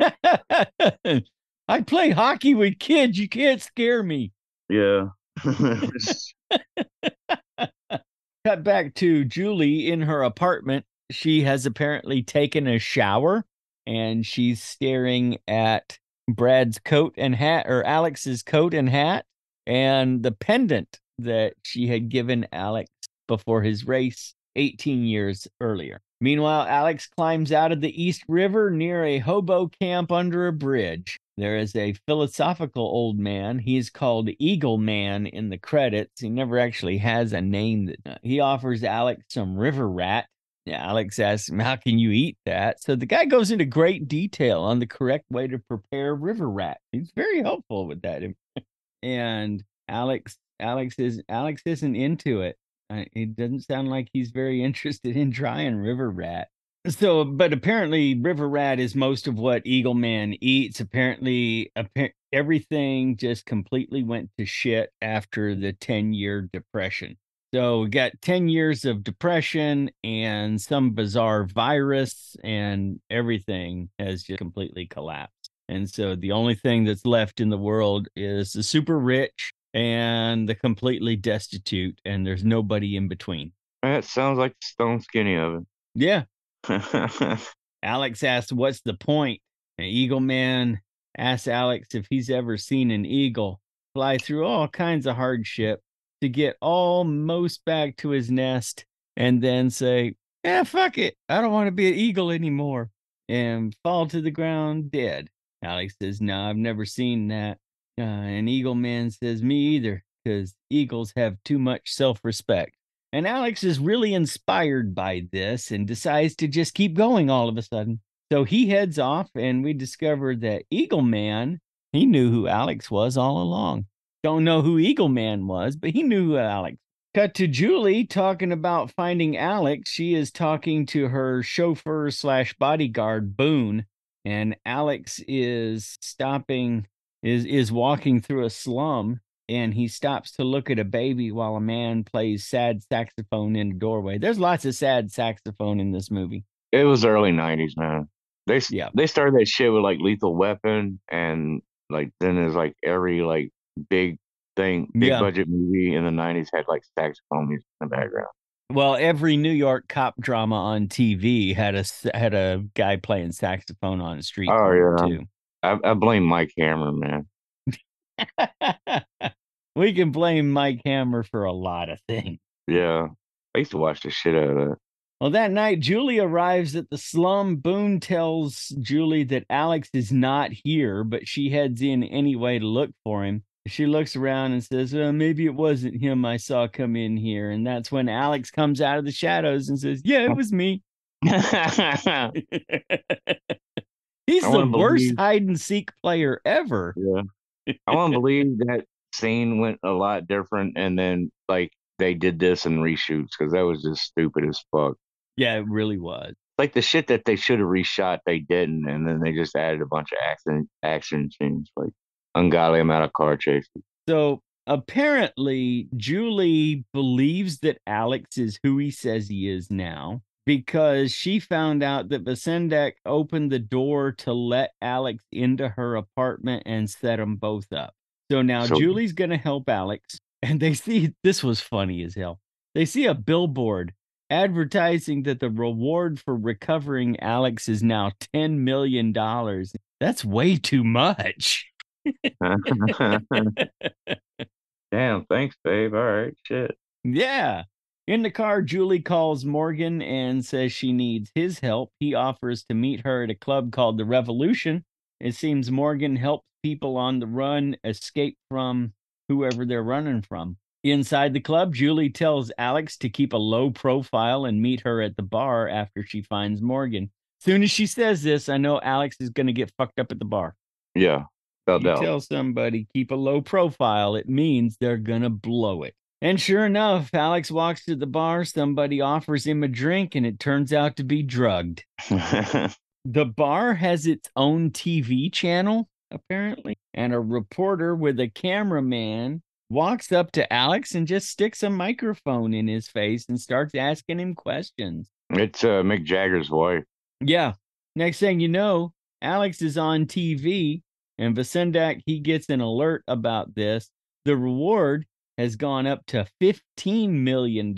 <laughs> I play hockey with kids. You can't scare me. Yeah. <laughs> Cut back to Julie in her apartment. She has apparently taken a shower and she's staring at Brad's coat and hat or Alex's coat and hat and the pendant that she had given Alex before his race 18 years earlier. Meanwhile, Alex climbs out of the East River near a hobo camp under a bridge. There is a philosophical old man. He is called Eagle Man in the credits. He never actually has a name. That, uh, he offers Alex some river rat. Yeah, Alex asks him, How can you eat that? So the guy goes into great detail on the correct way to prepare river rat. He's very helpful with that. And Alex, Alex is Alex isn't into it. It doesn't sound like he's very <laughs> interested in trying river rat. So, but apparently, river rat is most of what Eagle Man eats. Apparently, appa- everything just completely went to shit after the 10 year depression. So, we got 10 years of depression and some bizarre virus, and everything has just completely collapsed. And so, the only thing that's left in the world is the super rich and the completely destitute, and there's nobody in between. that sounds like the Stone Skinny of it. Yeah. <laughs> Alex asks, What's the point? And Eagle Man asks Alex if he's ever seen an eagle fly through all kinds of hardship to get almost back to his nest and then say, Yeah, fuck it. I don't want to be an eagle anymore and fall to the ground dead. Alex says, No, I've never seen that. Uh, and Eagle Man says, Me either, because eagles have too much self respect. And Alex is really inspired by this and decides to just keep going all of a sudden. So he heads off, and we discover that Eagle Man, he knew who Alex was all along. Don't know who Eagle Man was, but he knew Alex. Cut to Julie talking about finding Alex. She is talking to her chauffeur slash bodyguard, Boone, and Alex is stopping, is is walking through a slum and he stops to look at a baby while a man plays sad saxophone in a doorway. There's lots of sad saxophone in this movie. it was early '90s, man. They Yeah. they started that shit with like Lethal Weapon, and like then there's like every like big thing, big Yeah. budget movie in the '90s had like saxophone music in the background. Well, every New York cop drama on TV had a had a guy playing saxophone on a street Oh, corner I, I blame Mike Hammer, man. <laughs> we can blame Mike Hammer for a lot of things. Yeah, I used to watch the shit out of that. Well, that night, Julie arrives at the slum. Boone tells Julie that Alex is not here, but she heads in anyway to look for him. She looks around and says, uh, Maybe it wasn't him I saw come in here. And that's when Alex comes out of the shadows and says, Yeah, it was me. <laughs> He's I the worst believe- hide and seek player ever. Yeah. I want to believe that scene went a lot different, and then like they did this in reshoots because that was just stupid as fuck. Yeah, it really was. Like the shit that they should have reshot, they didn't, and then they just added a bunch of action action scenes, like ungodly amount of car chases. So apparently, Julie believes that Alex is who he says he is now because she found out that Vacendak opened the door to let Alex into her apartment and set them both up. So now So- Julie's going to help Alex, <laughs> and they see this was funny as hell. They see a billboard advertising that the reward for recovering Alex is now $10 million. That's way too much. <laughs> Damn, thanks, babe. All right, shit. Yeah. In the car, Julie calls Morgan and says she needs his help. He offers to meet her at a club called The Revolution. It seems Morgan helps people on the run escape from whoever they're running from. Inside the club, Julie tells Alex to keep a low profile and meet her at the bar after she finds Morgan. Soon as she says this, I know Alex is going to get fucked up at the bar. Yeah, you out. tell somebody keep a low profile, it means they're to blow it. And sure enough, Alex walks to the bar. Somebody offers him a drink, and it turns out to be drugged. <laughs> the bar has its own TV channel, apparently, and a reporter with a cameraman walks up to Alex and just sticks a microphone in his face and starts asking him questions. it's uh, Mick Jagger's wife. Yeah. Next thing you know, Alex is on TV and Vacendak, he gets an alert about this. The reward has gone up to $15 million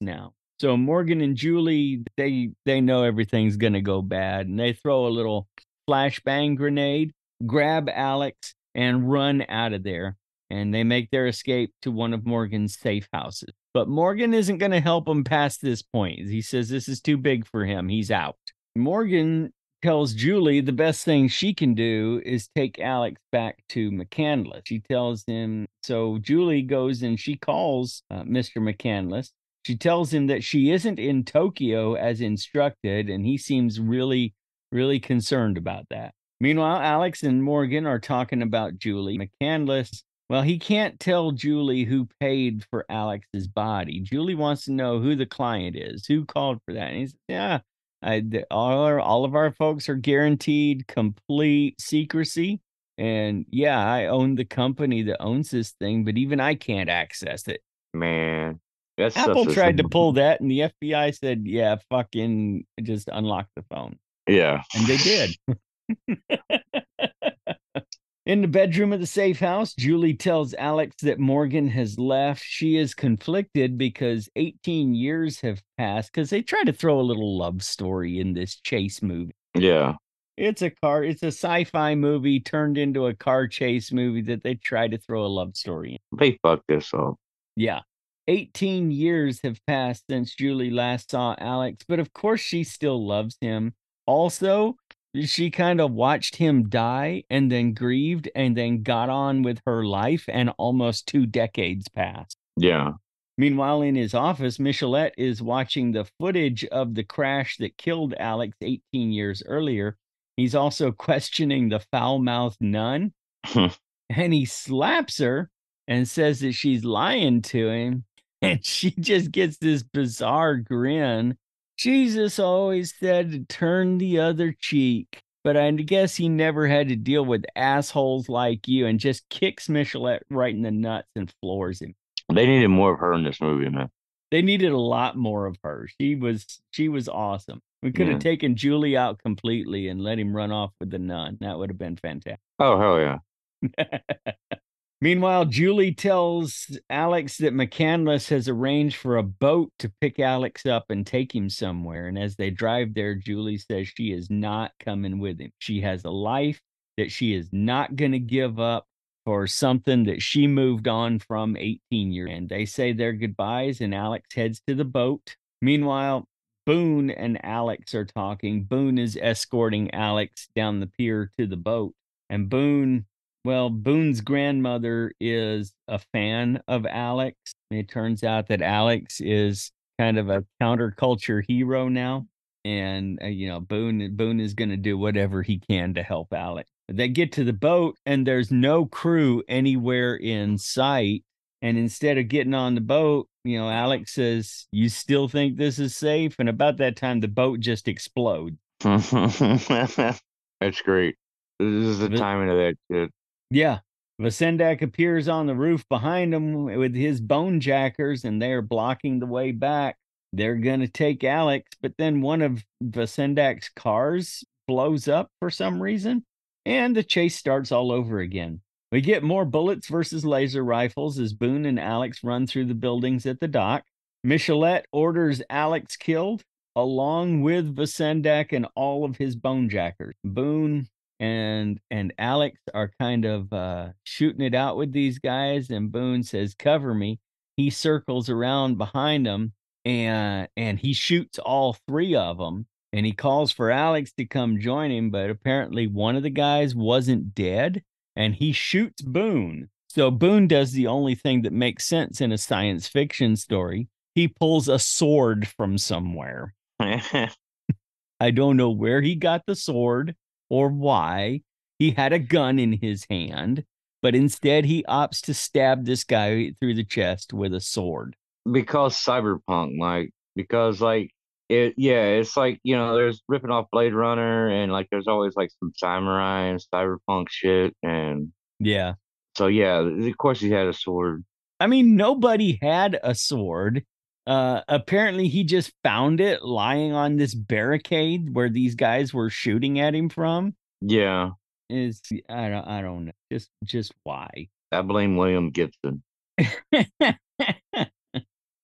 now. So Morgan and Julie, they they know everything's gonna go bad, and they throw a little flashbang grenade, grab Alex, and run out of there. And they make their escape to one of Morgan's safe houses. But Morgan isn't to help him past this point. He says this is too big for him. He's out. Morgan tells Julie the best thing she can do is take Alex back to McCandless. She tells him, so Julie goes and she calls uh, Mr. McCandless. She tells him that she isn't in Tokyo as instructed, and he seems really, really concerned about that. Meanwhile, Alex and Morgan are talking about Julie. McCandless, well, he can't tell Julie who paid for Alex's body. Julie wants to know who the client is, who called for that. And he says, yeah, I, all, our, all of our folks are guaranteed complete secrecy. And yeah, I own the company that owns this thing, but even I can't access it. Man, that's Apple tried to pull that, and the FBI said, yeah, fucking just unlock the phone. Yeah, And they did. <laughs> <laughs> In the bedroom of the safe house, Julie tells Alex that Morgan has left. She is conflicted because 18 years have passed because they try to throw a little love story in this chase movie. yeah. It's a car, it's a sci-fi movie turned into a car chase movie that they try to throw a love story in. They fucked this up. Yeah. 18 years have passed since Julie last saw Alex, but of course she still loves him. Also, she kind of watched him die and then grieved and then got on with her life, and almost two decades passed. Yeah. Meanwhile, in his office, Michelet is watching the footage of the crash that killed Alex 18 years earlier. He's also <laughs> questioning the foul mouthed nun, <laughs> and he slaps her and says that she's lying to him. <laughs> And she just gets this bizarre grin. Jesus always said to turn the other cheek, but I guess he never had to deal with assholes like you and just kicks Michelet right in the nuts and floors him. They needed more of her in this movie, man. They needed a lot more of her. She was she was awesome. We could have Yeah. taken Julie out completely and let him run off with the nun. That would have been fantastic. Oh hell yeah. <laughs> Meanwhile, Julie tells Alex that McCandless has arranged for a boat to pick Alex up and take him somewhere. And as they drive there, Julie says she is not coming with him. She has a life that she is not going to give up for something that she moved on from 18 years. And they say their goodbyes, and Alex heads to the boat. Meanwhile, Boone and Alex are talking. Boone is escorting Alex down the pier to the boat. And Boone well, Boone's grandmother is a fan of Alex. It turns out that Alex is kind of a counterculture hero now, and uh, you know Boone Boone is going to do whatever he can to help Alex. They get to the boat, and there's no crew anywhere in sight. And instead of getting on the boat, you know, Alex says, "You still think this is safe?" And about that time, the boat just explodes. <laughs> That's great. This is the timing of that shit. Yeah. Vacendak appears on the roof behind him with his bone jackers, and they're blocking the way back. They're going to take Alex, but then one of Vacendak's cars blows up for some reason, and the chase starts all over again. We get more bullets versus laser rifles as Boone and Alex run through the buildings at the dock. Michelet orders Alex killed, along with Vacendak and all of his bone jackers. Boone and and Alex are kind of uh shooting it out with these guys and Boone says cover me. He circles around behind them and and he shoots all three of them and he calls for Alex to come join him but apparently one of the guys wasn't dead and he shoots Boone. So Boone does the only thing that makes sense in a science fiction story. He pulls a sword from somewhere. <laughs> I don't know where he got the sword or why. He had a gun in his hand but instead he opts to stab this guy through the chest with a sword. Because cyberpunk, like because like it yeah, it's like, you know, there's ripping off Blade Runner and like there's always like some samurai and cyberpunk shit and Yeah. so yeah, of course he had a sword. I mean, nobody had a sword. Uh, apparently, he just found it lying on this barricade where these guys were shooting at him from. Yeah. Is I don't I don't know. Just just why? I blame William Gibson. <laughs>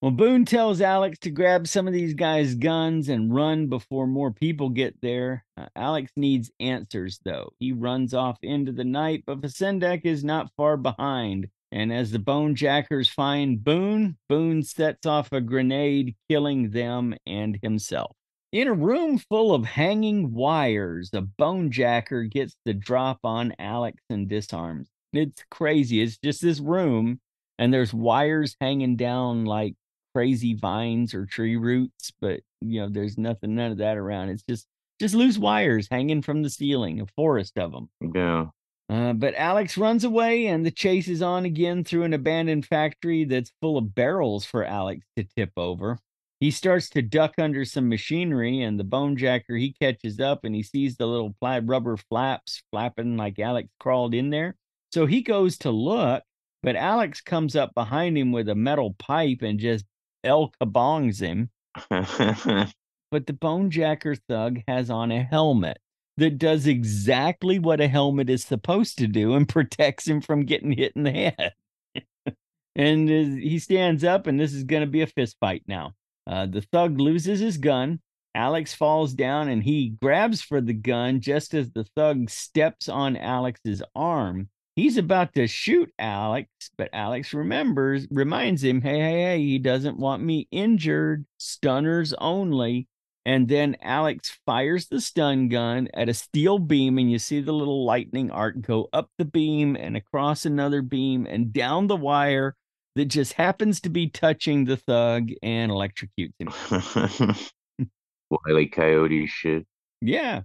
well, Boone tells Alex to grab some of these guys' guns and run before more people get there. Uh, Alex needs answers, though. He runs off into the night, but Vacendak is not far behind. And as the Bonejackers find Boone, Boone sets off a grenade, killing them and himself. In a room full of hanging wires, a Bonejacker gets the drop on Alex and disarms. It's crazy. It's just this room, and there's wires hanging down like crazy vines or tree roots, but you know, there's nothing, none of that around. It's just just loose wires hanging from the ceiling, a forest of them. Yeah. Uh, but Alex runs away, and the chase is on again through an abandoned factory that's full of barrels for Alex to tip over. He starts to duck under some machinery, and the bone jacker he catches up and he sees the little plaid rubber flaps flapping like Alex crawled in there. So he goes to look, but Alex comes up behind him with a metal pipe and just El Kabongs him. <laughs> But the bone jacker thug has on a helmet that does exactly what a helmet is supposed to do and <laughs> protects him from getting hit in the head. <laughs> and he stands up, and this is going to be a fist fight now. Uh, the thug loses his gun. Alex falls down and he grabs for the gun just as the thug steps on Alex's arm. He's about to shoot Alex, but Alex remembers, reminds him, hey, hey, hey, he doesn't want me injured. Stunners only. And then Alex fires the stun gun at a steel beam, and you see the little lightning arc go up the beam and across another beam and down the wire that just happens to be touching the thug and electrocutes him. <laughs> Wiley Coyote shit. Yeah.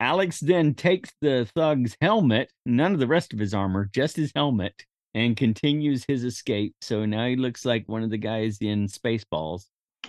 Alex then takes the thug's helmet, none of the rest of his armor, just his helmet, and continues his escape. So now he looks like one of the guys in Spaceballs <laughs>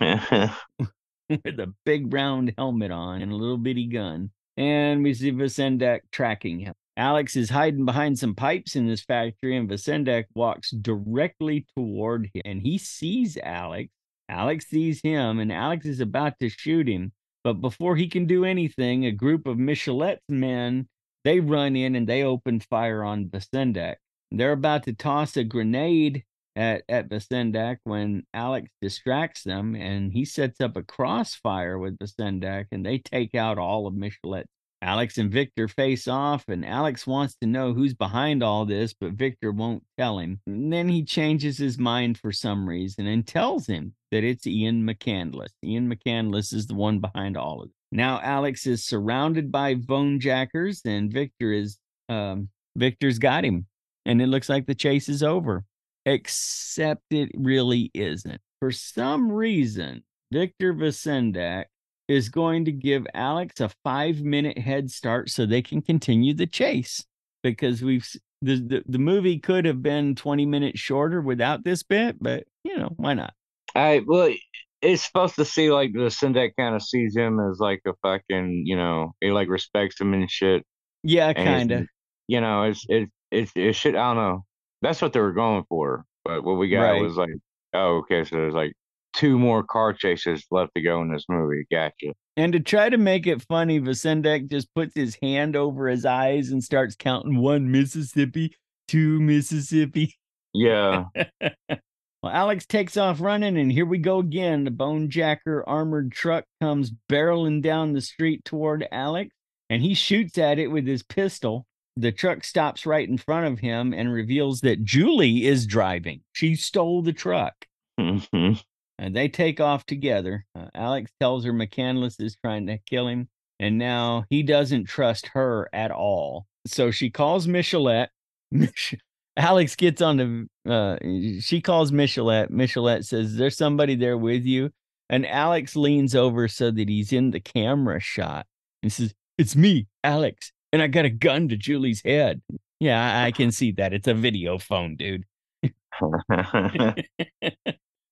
<laughs> with a big round helmet on and a little bitty gun. And we see Vacendak tracking him. Alex is hiding behind some pipes in this factory, and Vacendak walks directly toward him. And he sees Alex. Alex sees him, and Alex is about to shoot him. But before he can do anything, a group of Michelet's men they run in and they open fire on Vacendak. They're about to toss a grenade at at Vacendak when Alex distracts them and he sets up a crossfire with Vacendak and they take out all of Michelet. Alex and Victor face off and Alex wants to know who's behind all this, but Victor won't tell him. And then he changes his mind for some reason and tells him that it's Ian McCandless. Ian McCandless is the one behind all of it. Now Alex is surrounded by bonejackers and Victor is um Victor's got him. And it looks like the chase is over except it really isn't. For some reason, Victor Vacendak is going to give Alex a five minute head start so they can continue the chase because we've the, the, the movie could have been 20 minutes shorter without this bit, but you know, why not? I well, it's supposed to see like the Syndak kind of sees him as like a fucking, you know, he like respects him and shit. Yeah, kind of. You know, it's it's it's it's shit. I don't know. That's what they were going for, but what we got Right. was like, oh, okay, so there's like two more car chases left to go in this movie. Gotcha. And to try to make it funny, Vacendak just puts his hand over his eyes and starts counting one Mississippi, two Mississippi. Yeah. <laughs> Well, Alex takes off running, and here we go again. The Bone Jacker armored truck comes barreling down the street toward Alex, and he shoots at it with his pistol. The truck stops right in front of him and reveals that Julie is driving. She stole the truck. Mhm. And they take off together. Uh, Alex tells her McCandless is trying to kill him, and now he doesn't trust her at all. So she calls Michelet. <laughs> Mich- Alex gets on the. Uh, she calls Michelet. Michelet says, "There's somebody there with you," and Alex leans over so that he's in the camera shot and says, "It's me, Alex, and I got a gun to Julie's head." Yeah, I, I can <laughs> see that. It's a video phone, dude. <laughs> <laughs> of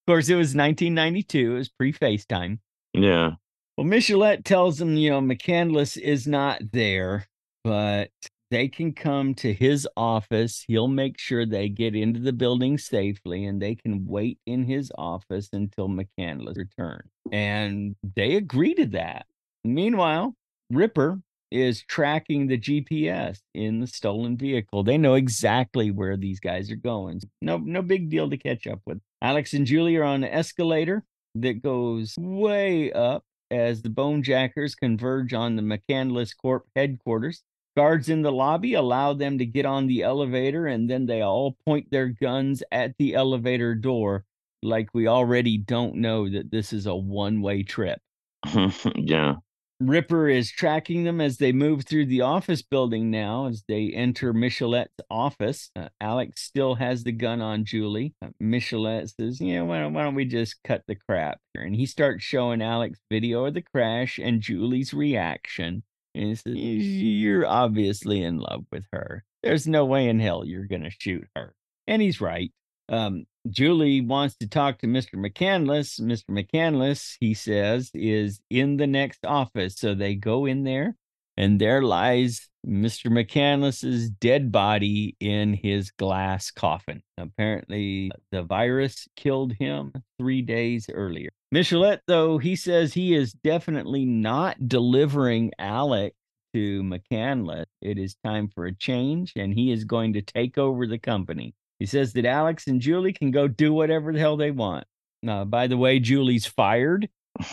course, it was 1992. It was pre FaceTime. yeah. Well, Michelet tells him, you know, McCandless is not there, but they can come to his office. He'll make sure they get into the building safely and they can wait in his office until McCandless returns. And they agree to that. Meanwhile, Ripper is tracking the GPS in the stolen vehicle. They know exactly where these guys are going. No, no big deal to catch up with. Alex and Julie are on an escalator that goes way up as the Bonejackers converge on the McCandless Corp headquarters. Guards in the lobby allow them to get on the elevator, and then they all point their guns at the elevator door, like we already don't know that this is a one way trip. <laughs> yeah. Ripper is tracking them as they move through the office building now as they enter Michelet's office. Uh, Alex still has the gun on Julie. Uh, Michelet says, Yeah, why don't, why don't we just cut the crap here? And he starts showing Alex video of the crash and Julie's reaction. And he says, You're obviously in love with her. There's no way in hell you're going to shoot her. And he's right. Um, Julie wants to talk to Mr. McCandless. Mr. McCandless, he says, is in the next office. So they go in there, and there lies Mr. McCandless's dead body in his glass coffin. Apparently, the virus killed him three days earlier. Michelet, though, he says he is definitely not delivering Alec to McCandless. It is time for a change, and he is going to take over the company. He says that Alex and Julie can go do whatever the hell they want. Uh, by the way, Julie's fired <laughs>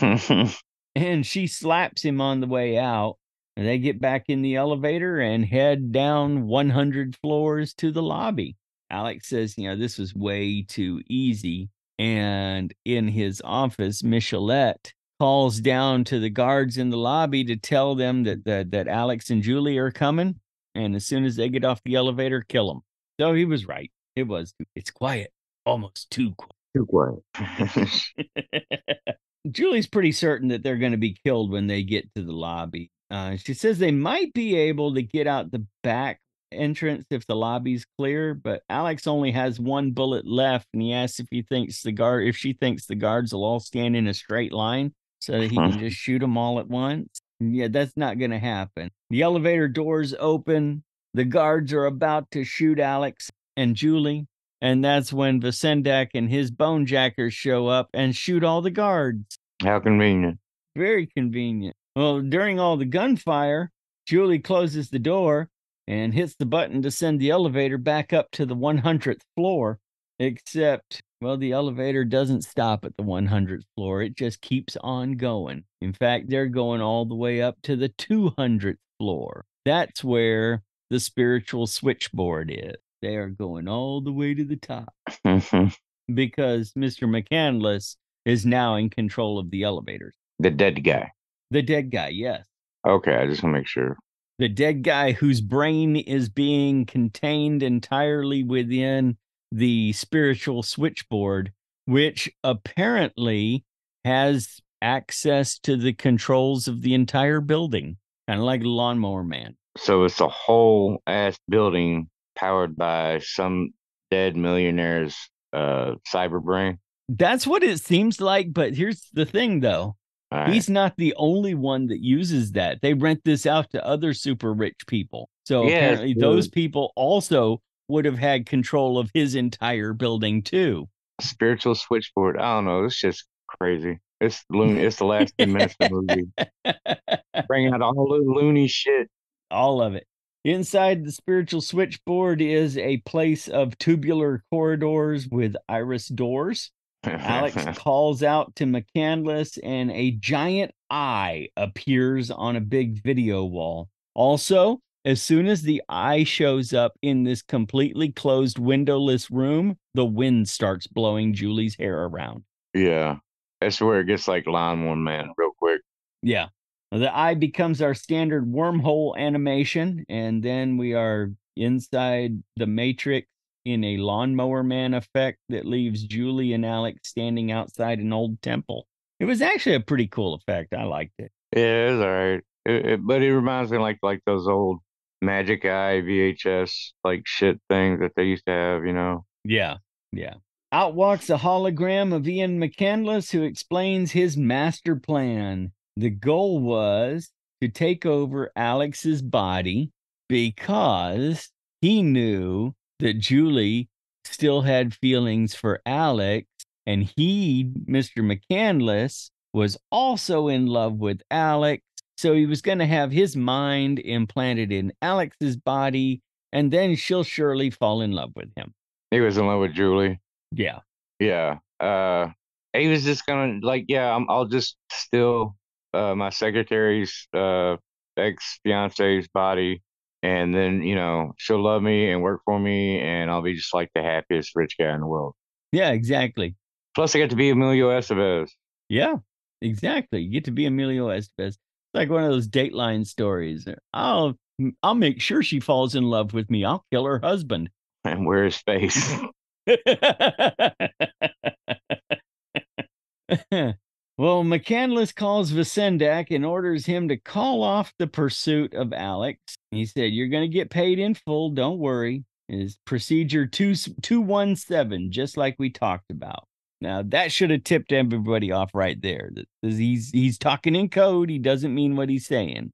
and she slaps him on the way out. And they get back in the elevator and head down 100 floors to the lobby. Alex says, you know, this was way too easy. And in his office, Michelet calls down to the guards in the lobby to tell them that, that, that Alex and Julie are coming. And as soon as they get off the elevator, kill them. So he was right. It was. It's quiet, almost too quiet. Too quiet. <laughs> Julie's pretty certain that they're going to be killed when they get to the lobby. Uh, she says they might be able to get out the back entrance if the lobby's clear, but Alex only has one bullet left, and he asks if he thinks the guard, if she thinks the guards will all stand in a straight line so that he can just shoot them all at once. Yeah, that's not going to happen. The elevator doors open. The guards are about to shoot Alex and Julie. And that's when Vacendak and his bonejackers show up and shoot all the guards. How convenient. Very convenient. Well, during all the gunfire, Julie closes the door and hits the button to send the elevator back up to the 100th floor. Except, well, the elevator doesn't stop at the 100th floor. It just keeps on going. In fact, they're going all the way up to the 200th floor. That's where the spiritual switchboard is. They are going all the way to the top mm-hmm. because Mr. McCandless is now in control of the elevators. the dead guy. The dead guy, yes. Okay, I just want to make sure. The dead guy whose brain is being contained entirely within the spiritual switchboard, which apparently has access to the controls of the entire building, kind of like lawnmower man. So it's a whole ass building powered by some dead millionaire's uh cyber brain. That's what it seems like. But here's the thing, though. Right. He's not the only one that uses that. They rent this out to other super rich people. So Yeah, apparently, those people also would have had control of his entire building too. spiritual switchboard. I don't know. It's just crazy. It's loon. <laughs> It's the last ten minutes of the movie. <laughs> Bringing out all the loony shit. All of it. Inside the spiritual switchboard is a place of tubular corridors with iris doors. Alex <laughs> calls out to McCandless, and a giant eye appears on a big video wall. Also, as soon as the eye shows up in this completely closed windowless room, the wind starts blowing Julie's hair around. yeah, that's where it gets like lawnmower man real quick. Yeah. The eye becomes our standard wormhole animation, and then we are inside the matrix in a lawnmower man effect that leaves Julie and Alex standing outside an old temple. It was actually a pretty cool effect. I liked it. Yeah, it's all right. It, it- but it reminds me like like those old Magic Eye VHS like shit things that they used to have, you know. Yeah, yeah. Out walks a hologram of Ian McCandless who explains his master plan. The goal was to take over Alex's body because he knew that Julie still had feelings for Alex, and he, Mr. McCandless, was also in love with Alex. So he was going to have his mind implanted in Alex's body, and then she'll surely fall in love with him. He was in love with Julie. Yeah. Yeah. Uh, he was just gonna like, yeah, I'm, I'll just steal uh, my secretary's uh, ex fiance's body, and then you know she'll love me and work for me, and I'll be just like the happiest rich guy in the world. Yeah, exactly. Plus, I get to be Emilio Estevez. Yeah, exactly. You get to be Emilio Estevez. It's like one of those Dateline stories. I'll I'll make sure she falls in love with me. I'll kill her husband. <laughs> And wear his face. <laughs> <laughs> well, McCandless calls Vacendak and orders him to call off the pursuit of Alex. He said, You're going to get paid in full. Don't worry. Is procedure 2, 217, just like we talked about. Now that should have tipped everybody off right there. He's he's talking in code. He doesn't mean what he's saying.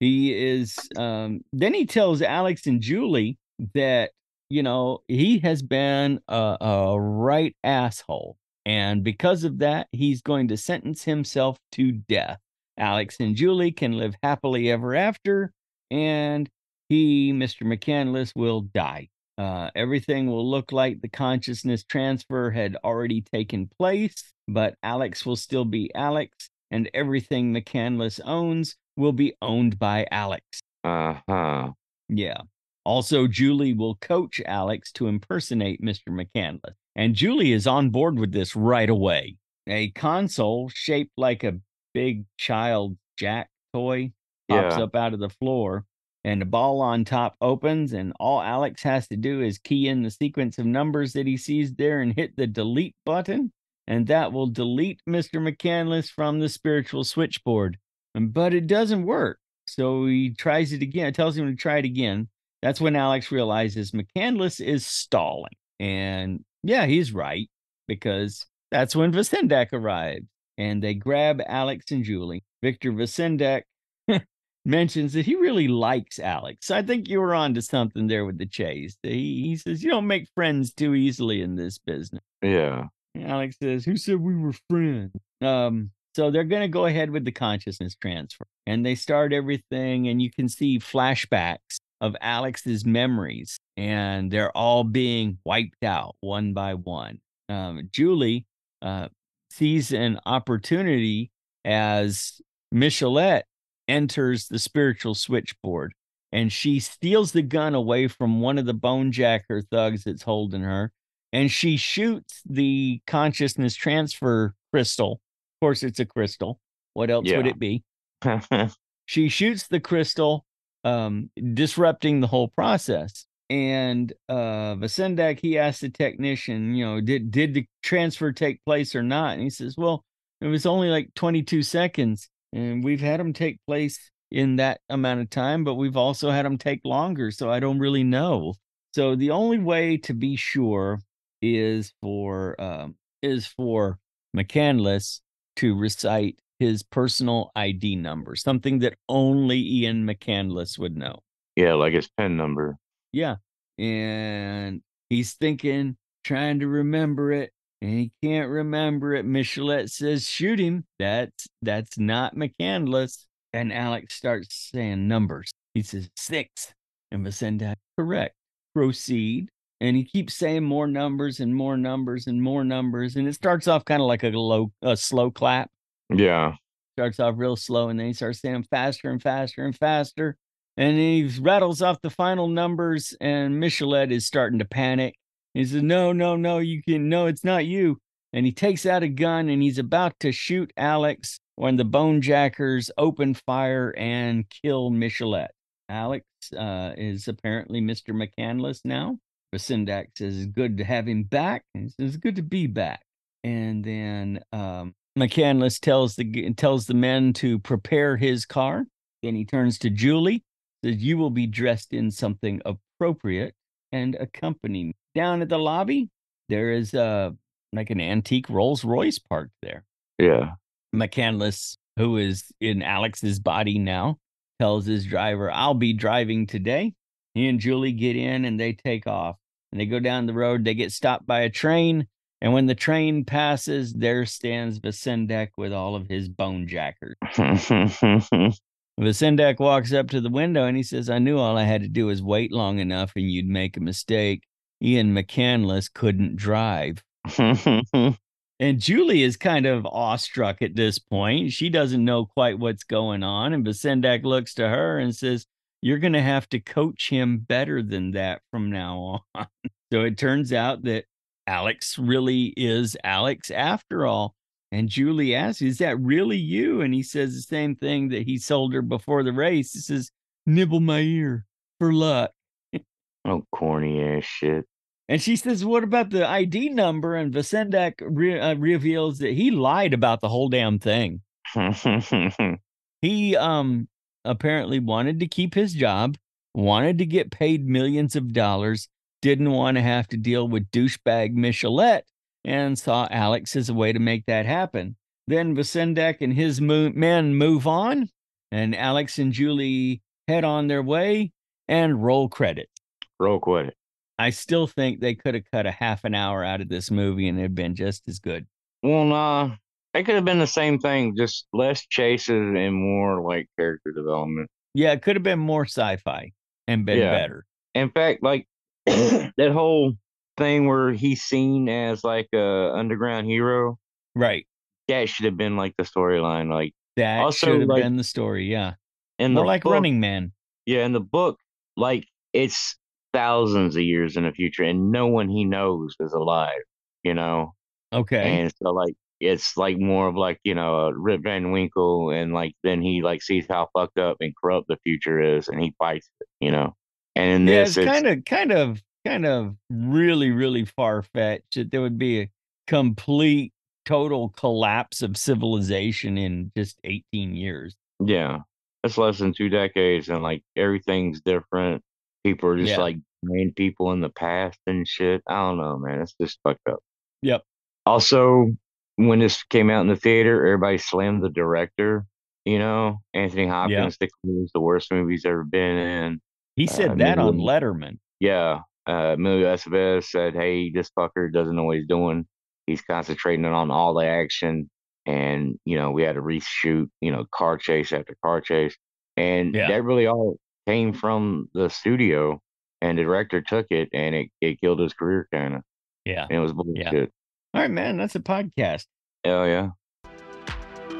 He is. Um, then he tells Alex and Julie that you know he has been a, a right asshole, and because of that, he's going to sentence himself to death. Alex and Julie can live happily ever after, and he, Mr. McCandless, will die. Uh, everything will look like the consciousness transfer had already taken place, but Alex will still be Alex, and everything McCandless owns will be owned by Alex. Uh huh. Yeah. Also, Julie will coach Alex to impersonate Mr. McCandless. And Julie is on board with this right away. A console shaped like a big child jack toy pops Yeah. up out of the floor, and the ball on top opens, and all Alex has to do is key in the sequence of numbers that he sees there and hit the delete button, and that will delete Mr. McCandless from the spiritual switchboard. But it doesn't work. So he tries it again, it tells him to try it again. That's when Alex realizes McCandless is stalling. And yeah, he's right, because that's when Vacendak arrives. And they grab Alex and Julie. Victor Vacendak <laughs> mentions that he really likes Alex. I think you were on to something there with the chase. He, he says, You don't make friends too easily in this business. Yeah. And Alex says, Who said we were friends? Um, so they're going to go ahead with the consciousness transfer. And they start everything, and you can see flashbacks of Alex's memories, and they're all being wiped out one by one. Um, Julie uh, sees an opportunity as Michelet enters the spiritual switchboard and she steals the gun away from one of the bone jacker thugs that's holding her and she shoots the consciousness transfer crystal. Of course, it's a crystal. What else would it be? <laughs> She shoots the crystal, um, disrupting the whole process. And uh Vacendak, he asked the technician, you know, did did the transfer take place or not? And he says, Well, it was only like 22 seconds, and we've had them take place in that amount of time, but we've also had them take longer, so I don't really know. So the only way to be sure is for um, is for McCandless to recite his personal ID number, something that only Ian McCandless would know. yeah, like his pen number. Yeah. And he's thinking, trying to remember it, and he can't remember it. Michelet says, shoot him. That's that's not McCandless. And Alex starts saying numbers. He says six. And Vacendak, correct. Proceed. And he keeps saying more numbers and more numbers and more numbers. And it starts off kind of like a low, a slow clap Yeah. starts off real slow and then he starts saying faster and faster and faster. And he rattles off the final numbers, and Michelet is starting to panic. He says, No, no, no, you can, no, it's not you. And he takes out a gun and he's about to shoot Alex when the bone jackers open fire and kill Michelet. Alex uh, is apparently Mr. McCandless now. Vacendak says, good to have him back. And he says, good to be back. And then um, McCandless tells the tells the men to prepare his car. Then he turns to Julie, says, You will be dressed in something appropriate and accompany me. Down at the lobby, there is uh, like an antique Rolls Royce parked there. Yeah. McCandless, who is in Alex's body now, tells his driver, I'll be driving today. He and Julie get in and they take off. And they go down the road. They get stopped by a train. And when the train passes, there stands Vacendak with all of his bone jackers. <laughs> Vacendak walks up to the window and he says, I knew all I had to do was wait long enough and you'd make a mistake. Ian McCandless couldn't drive. <laughs> And Julie is kind of awestruck at this point. She doesn't know quite what's going on. And Vacendak looks to her and says, You're going to have to coach him better than that from now on. <laughs> so it turns out that Alex really is Alex after all. And Julie asks, Is that really you? And he says the same thing that he sold her before the race. He says, Nibble my ear for luck. <laughs> oh, corny ass shit. And she says, What about the ID number? And Vacendak re- uh, reveals that he lied about the whole damn thing. <laughs> he um apparently wanted to keep his job, wanted to get paid millions of dollars, didn't want to have to deal with douchebag Michelet, and saw Alex as a way to make that happen. Then Vacendak and his mo- men move on, and Alex and Julie head on their way and roll credit. Roll credit. I still think they could have cut a half an hour out of this movie and it'd been just as good. Well, nah, it could have been the same thing, just less chases and more like character development. Yeah, it could have been more sci-fi and been Yeah. better. In fact, like <coughs> that whole thing where he's seen as like a underground hero, Right. that should have been like the storyline. Like That Also, should have like, been the story. Yeah. And More the like book, Running Man. Yeah, in the book, like it's thousands of years in the future, and no one he knows is alive. You know, Okay. and so like it's like more of like you know a Rip Van Winkle, and like then he like sees how fucked up and corrupt the future is, and he fights it. You know, and in yeah, this, it's it's kind of kind of kind of really, really far fetched that there would be a complete total collapse of civilization in just 18 years. yeah, That's less than two decades, and like everything's different. People are just Yeah. like main people in the past and shit. I don't know, man. It's just fucked up. Yep. Also, when this came out in the theater, everybody slammed the director. You know, Anthony Hopkins it was the worst movie he's ever been in. He said Uh, that on Letterman. Yeah, uh, Emilio Estevez said, "Hey, this fucker doesn't know what he's doing. He's concentrating on all the action, and you know, we had to reshoot, you know, car chase after car chase, and Yeah. that really all came from the studio, and the director took it, and it it killed his career, kind of, Yeah. and it was bullshit. All right, man. That's a podcast. Hell yeah."